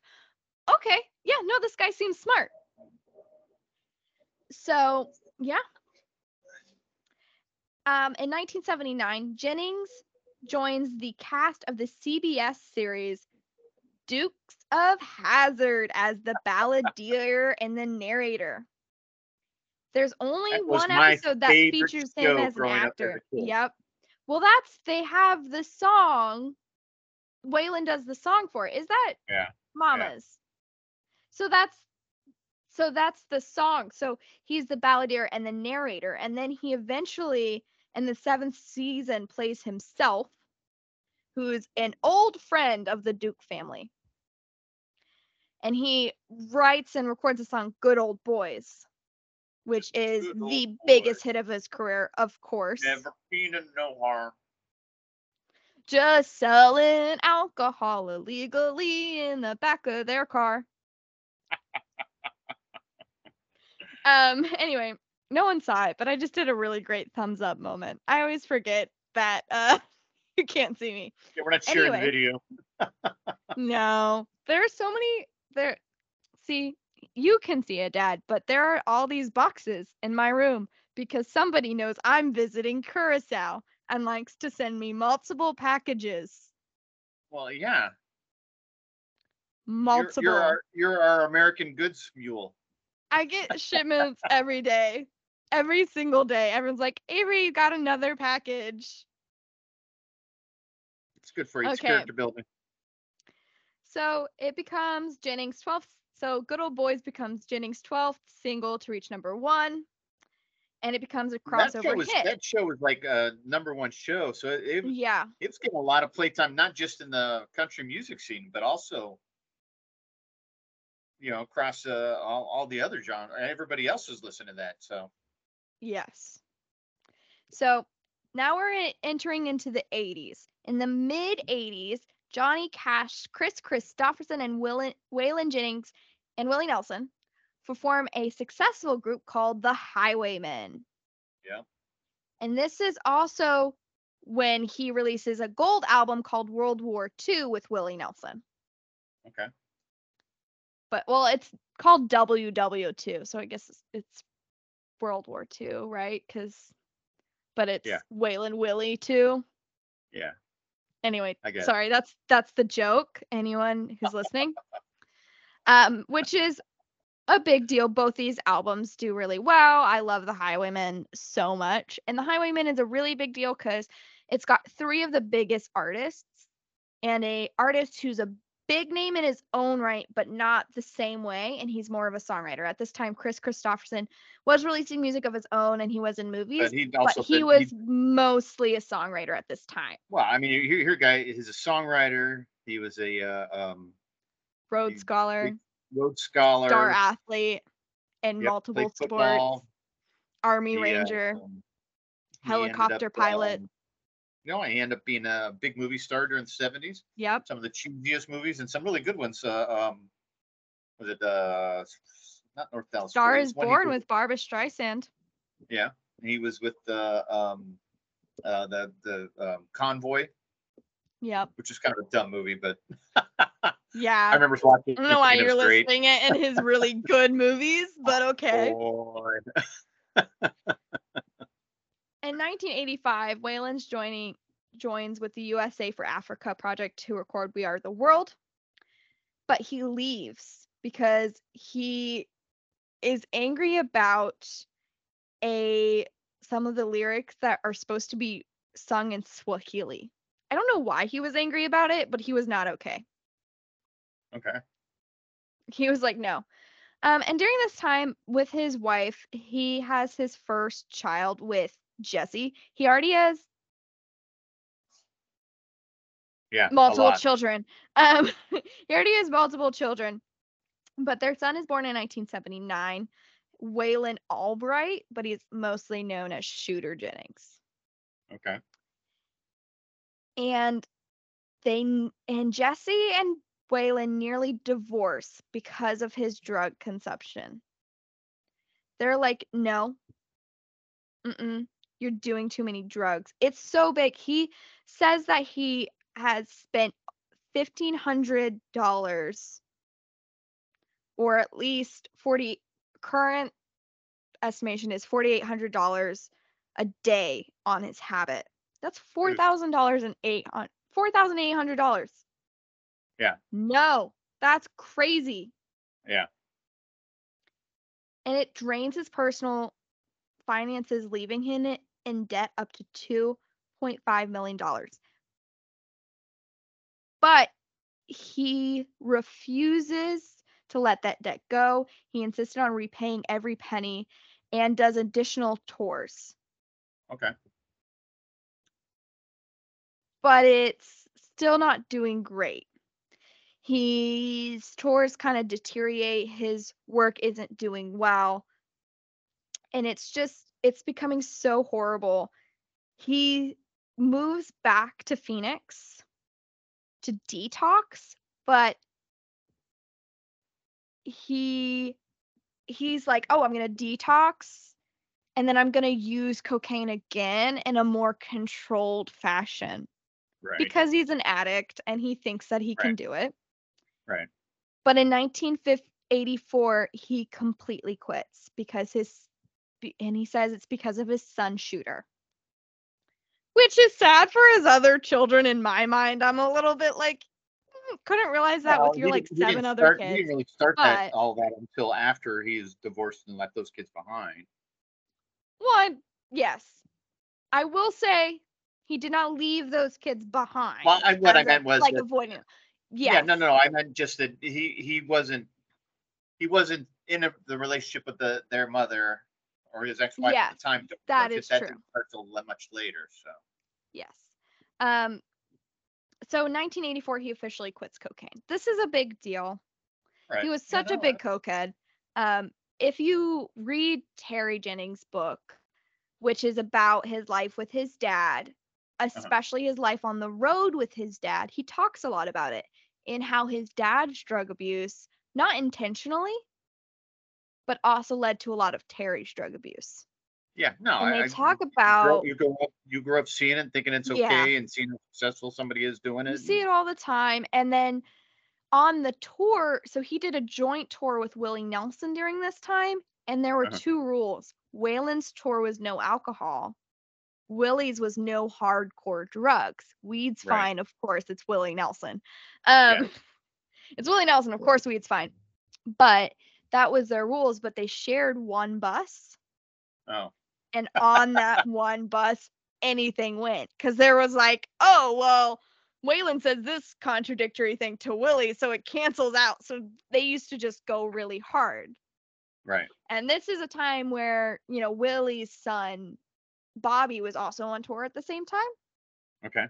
okay, yeah, no, this guy seems smart. So, yeah. Um, in 1979, Jennings joins the cast of the CBS series Dukes of Hazzard as the balladeer and the narrator. There's only one episode that features him as an actor. Yep. Well, that's they have the song. Waylon does the song for it. Is that Yeah, Mama's? So that's so that's the song. So he's the balladeer and the narrator, and then he eventually in the seventh season plays himself, who's an old friend of the Duke family. And he writes and records the song Good Old Boys, which is Good the biggest Boys. hit of his career, of course. never been to no harm. Just selling alcohol illegally in the back of their car. (laughs) um, anyway, no one saw it, but I just did a really great thumbs up moment. I always forget that uh (laughs) you can't see me. Yeah, we're not sharing Anyway. the video. (laughs) No. There are so many there see, you can see it, Dad, but there are all these boxes in my room because somebody knows I'm visiting Curacao and likes to send me multiple packages. Well, yeah. You're- Multiple. You're, our you're our American goods mule. I get (laughs) shipments every day. Every single day. Everyone's like, Avery, you got another package. It's good for its Okay. character building. So it becomes Jennings' 12th. So Good Old Boys becomes Jennings' 12th single to reach number one. And it becomes a That show crossover was hit. that show was like a number one show, so it, Yeah. it was getting a lot of playtime, not just in the country music scene, but also, you know, across uh, all, all the other genres. Everybody else was listening to that. So Yes. So now we're entering into the 80s. In the mid 80s, Johnny Cash, Kris Kristofferson, and Waylon, Waylon Jennings and Willie Nelson form a successful group called the Highwaymen. Yeah. And this is also when he releases a gold album called World War II with Willie Nelson. Okay. But well, it's called WW2, so I guess it's, it's World War II, right? Because, but it's Yeah. Waylon Willie too. Yeah. Anyway, I get it. sorry, that's that's the joke. Anyone who's listening, um, which is a big deal. Both these albums do really well. I love the Highwaymen so much, and the Highwaymen is a really big deal because it's got three of the biggest artists and a artist who's a big name in his own right, but not the same way. And he's more of a songwriter. At this time, Kris Kristofferson was releasing music of his own, and he was in movies. But he But he was mostly a songwriter at this time. well. I mean, here, here, guy. is a songwriter. He was a uh, um, Rhodes Scholar, Rhodes Scholar. star athlete in Yep, multiple sports. Army uh, Ranger, um, helicopter up, pilot. um, you know, he ended up being a big movie star during the seventies. Yep. Some of the cheesiest movies and some really good ones. Uh, um, was it uh, not North Dallas? Star is it's one he Born with Barbra Streisand. Yeah, he was with the um, uh, the the um, convoy, Yep. which is kind of a dumb movie, but (laughs) yeah, I remember watching. I don't know why you're listing it in his really good movies, but (laughs) okay. Lord. (laughs) In 1985, Waylon's joining joins with the USA for Africa project to record We Are the World, but he leaves because he is angry about a some of the lyrics that are supposed to be sung in Swahili. I don't know why he was angry about it, but he was not okay. Okay. he was like no um and during this time with his wife he has his first child with jessi he already has Yeah. multiple children um (laughs) he already has multiple children but their son is born in 1979 waylon albright but he's mostly known as shooter jennings Okay. and they and Jessi and Waylon nearly divorce because of his drug consumption. They're like, no, mm-mm, you're doing too many drugs. It's so big. He says that he has spent fifteen hundred dollars, or at least forty. Current estimation is forty eight hundred dollars a day on his habit. That's four thousand dollars and eight on four thousand eight hundred dollars. Yeah. No, that's crazy. Yeah. And it drains his personal finances, leaving him in debt up to two point five million dollars. But he refuses to let that debt go. He insisted on repaying every penny and does additional tours. Okay. but it's still not doing great. His tours kind of deteriorate, his work isn't doing well, and it's just it's becoming so horrible. He moves back to Phoenix to detox, but he he's like, "Oh, I'm going to detox and then I'm going to use cocaine again in a more controlled fashion." Right. because he's an addict and he thinks that he can do it. Right. But in 1984, he completely quits because his, be- and he says it's because of his son shooter. Which is sad for his other children in my mind. I'm a little bit like, "Mm, couldn't realize that Well, with your like seven didn't other start- He kids. didn't really start that all that until after he is divorced and left those kids behind. Well, yes. I will say he did not leave those kids behind. Well, I- what I as a- meant was like that- avoiding. them. Yeah, no, no, no. I meant just that he he wasn't he wasn't in a, the relationship with the their mother or his ex-wife at the time. that is that true. didn't start till much later. So Yes. Um, so in 1984, he officially quits cocaine. This is a big deal. right. He was such a big cokehead. Um, if you read Terry Jennings' book, which is about his life with his dad, especially his life on the road with his dad. He talks a lot about it in how his dad's drug abuse, not intentionally, but also led to a lot of Terry's drug abuse. Yeah, no. And they I- I- talk you grow- about You grow up, you grew up seeing it, thinking it's Yeah. okay and seeing how successful somebody is doing it. You see it all the time. And then on the tour, so he did a joint tour with Willie Nelson during this time, and there were Uh-huh. two rules. Waylon's tour was no alcohol. Willie's was no hardcore drugs. Weed's Right. fine, of course. It's Willie Nelson. Um, (laughs) it's Willie Nelson, of course. Weed's fine, but that was their rules. But they shared one bus, Oh, and (laughs) on that one bus anything went because there was like oh well Waylon says this contradictory thing to Willie so it cancels out so they used to just go really hard right. and this is a time where you know Willie's son Bobby was also on tour at the same time Okay.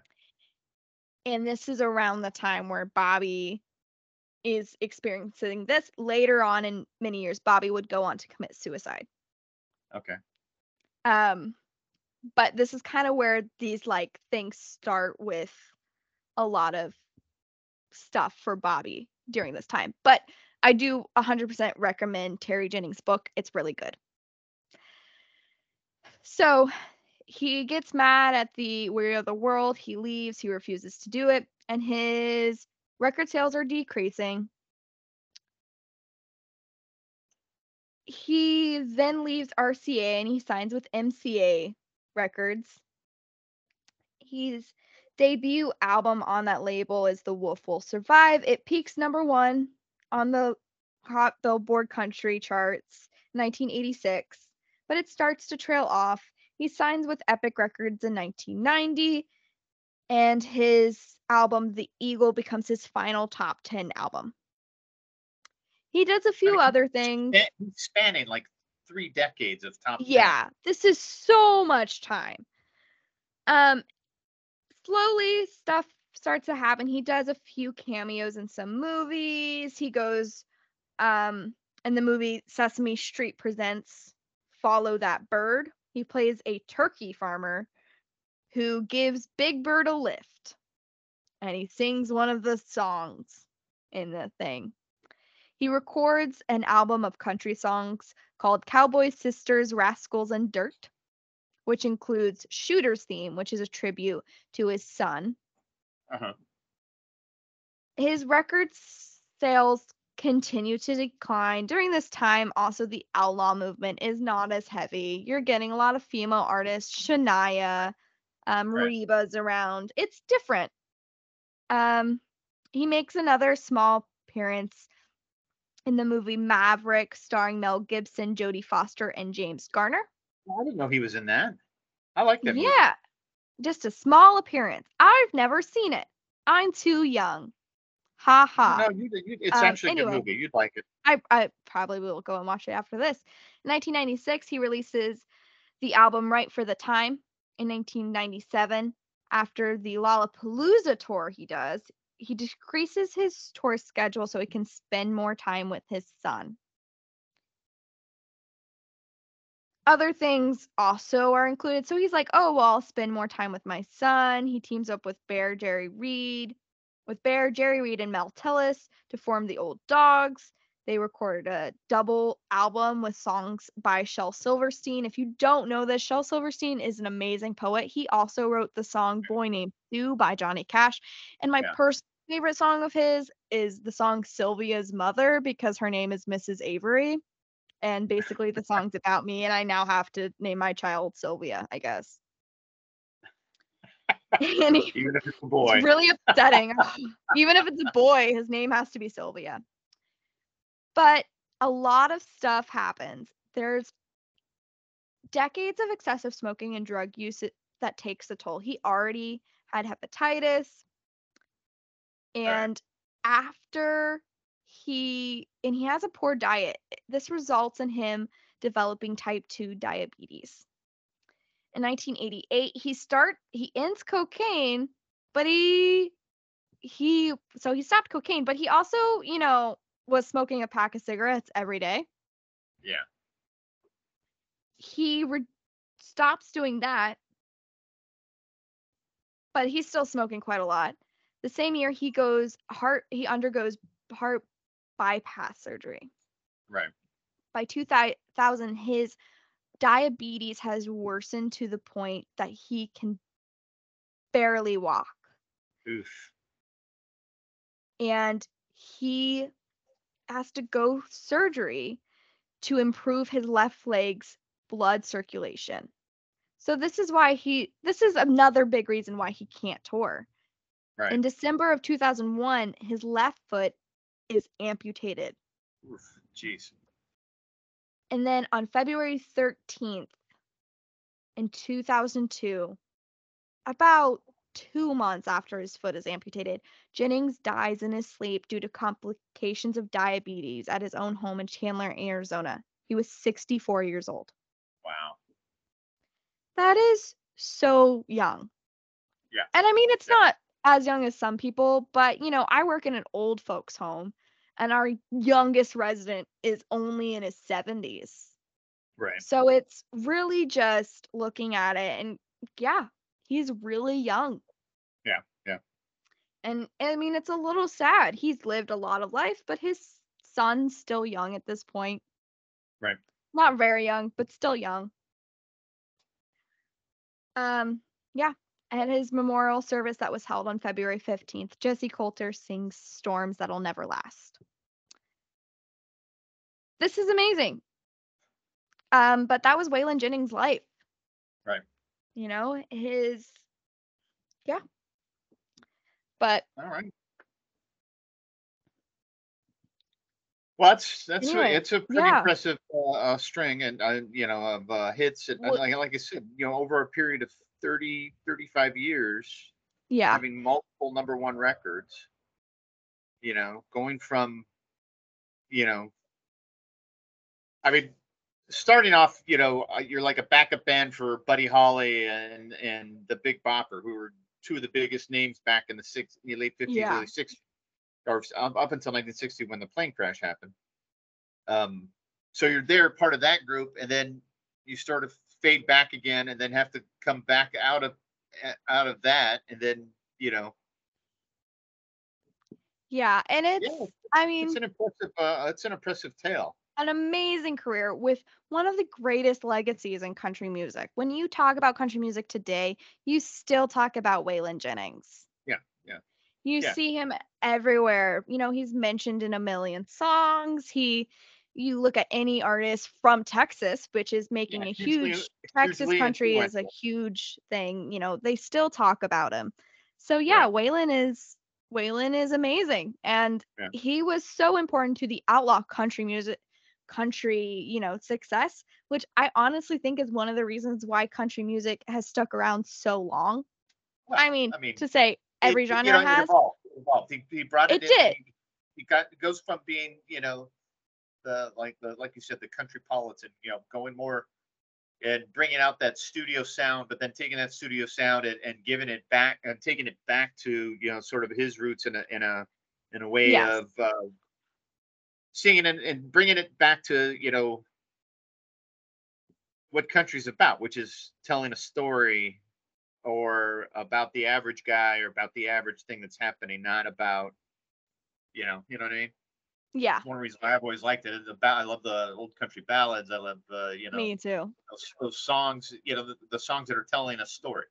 and this is around the time where Bobby is experiencing this later on in many years Bobby would go on to commit suicide Okay. Um, but this is kind of where these like things start with a lot of stuff for Bobby during this time. But I do 100% recommend Terry Jennings' book. It's really good. So he gets mad at the Weary of the World. He leaves. He refuses to do it. And his record sales are decreasing. he then leaves RCA and he signs with MCA Records. His debut album on that label is The Wolf Will Survive. It peaks number one on the Hot Billboard Country charts 1986, but it starts to trail off. He signs with Epic Records in 1990, and his album The Eagle becomes his final top 10 album. He does a few mean, other things. He's spanning like three decades of top. 10. Yeah, this is so much time. Um, slowly stuff starts to happen. He does a few cameos in some movies. He goes, um, in the movie Sesame Street Presents Follow That Bird. He plays a turkey farmer who gives Big Bird a lift. And he sings one of the songs in the thing. He records an album of country songs called Cowboys, Sisters, Rascals, and Dirt, which includes Shooter's Theme, which is a tribute to his son. Uh-huh. His record sales continue to decline. During this time, also the outlaw movement is not as heavy. You're getting a lot of female artists, Shania, um, Right. Reba's around. It's different. Um, he makes another small appearance in the movie Maverick, starring Mel Gibson, Jodie Foster, and James Garner. I didn't know he was in that. I like that. movie. Yeah, just a small appearance. I've never seen it. I'm too young. Ha ha. No, you, you, it's Um, actually a good movie. You'd like it. I, I probably will go and watch it after this. In 1996, he releases the album Right for the Time. In 1997, after the Lollapalooza tour he does, he decreases his tour schedule so he can spend more time with his son. Other things also are included. So he's like, oh, well, I'll spend more time with my son. He teams up with Bare Jerry Reed, with Bare, Jerry Reed, and Mel Tillis to form the Old Dogs. They recorded a double album with songs by Shel Silverstein. If you don't know this, Shel Silverstein is an amazing poet. He also wrote the song Boy Named Sue by Johnny Cash. And my Yeah. personal favorite song of his is the song Sylvia's Mother because her name is Mrs. Avery. And basically, the (laughs) song's about me, and I now have to name my child Sylvia, I guess. (laughs) Even if it's a boy. it's really upsetting. (laughs) Even if it's a boy, his name has to be Sylvia. But a lot of stuff happens. There's decades of excessive smoking and drug use that takes a toll. He already had hepatitis. And after he and he has a poor diet, this results in him developing type 2 diabetes. In 1988, he start he ends cocaine, but he he so he stopped cocaine, but he also, you know, was smoking a pack of cigarettes every day. Yeah. He re- stops doing that, but he's still smoking quite a lot. The same year he goes heart he undergoes heart bypass surgery. Right. By 2000 his diabetes has worsened to the point that he can barely walk Oof. and he has to go surgery to improve his left leg's blood circulation. So this is why he this is another big reason why he can't tour. Right. In December of 2001, his left foot is amputated. Oof. Jeez. And then on February 13th in 2002, about two months after his foot is amputated, Jennings dies in his sleep due to complications of diabetes at his own home in Chandler, Arizona. He was 64 years old. Wow. That is so young. Yeah. And I mean, it's Yeah. not as young as some people, but you know, I work in an old folks' home and our youngest resident is only in his 70s. Right. So it's really just looking at it and yeah, he's really young. Yeah, yeah. And I mean, it's a little sad. He's lived a lot of life, but his son's still young at this point. Right. Not very young, but still young. Um, yeah. At his memorial service that was held on February 15th, Jessi Colter sings Storms That'll Never Last. This is amazing. Um, but that was Waylon Jennings' life. You know, his yeah. But All right. Well, that's that's a- Anyway, it's a pretty yeah. impressive uh, uh, string and uh, you know of uh, hits and, Well- like, like I said, you know over a period of 30 35 years yeah. having multiple number one records. You know, going from you know I mean starting off, you know, uh, you're like a backup band for Buddy Holly and and the Big Bopper who were two of the biggest names back in the six, the late 50s, Yeah. early 60s, or up up until 1960 when the plane crash happened. Um, so you're there, part of that group, and then you sort of fade back again, and then have to come back out of out of that, and then you know, Yeah. And it's yeah, I mean it's an impressive, uh, it's an impressive tale. An amazing career with one of the greatest legacies in country music. When you talk about country music today, you still talk about Waylon Jennings. Yeah, yeah. You Yeah. see him everywhere. You know, he's mentioned in a million songs. He you look at any artist from Texas, which is making a hugely- huge Texas country is a huge thing. You know, they still talk about him. So yeah, Waylon is Waylon is amazing. And Yeah. he was so important to the outlaw country music country, you know, success, which I honestly think is one of the reasons why country music has stuck around so long. Well, I mean, I mean, to say every it- genre you know, it has evolved. it evolved. He, he brought it, It in, did. He, he got it goes from being, you know, the like the like you said, the country politan, you know, going more and bringing out that studio sound, but then taking that studio sound and, and giving it back and taking it back to you know sort of his roots in a in a in a way Yes. of uh, singing and, and bringing it back to you know what country's about, which is telling a story or about the average guy or about the average thing that's happening, not about, you know, you know what I mean? yeah, One reason I've always liked it is about I love the old country ballads. I love uh, you know me too. those, those songs, you know, the, the songs that are telling a story.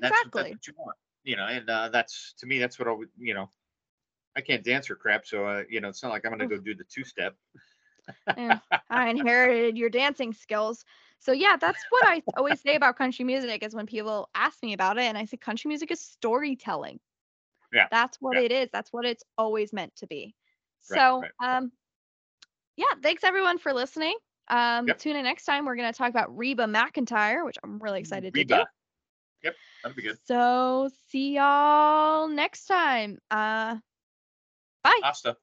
That's, Exactly. that's what you want, you know, and uh, that's to me that's what I would, you know. I can't dance or crap, so uh, you know, it's not like I'm gonna go do the two step. Yeah, I (laughs) inherited your dancing skills. So yeah, that's what I always say about country music is when people ask me about it and I say country music is storytelling. Yeah, That's what yeah. it is. That's what it's always meant to be. Right, So, right. um yeah, thanks everyone for listening. Um Yep. tune in next time we're going to talk about Reba McEntire, which I'm really excited to do. Reba. Yep, that'd be good. So, see y'all next time. Uh bye. Asta.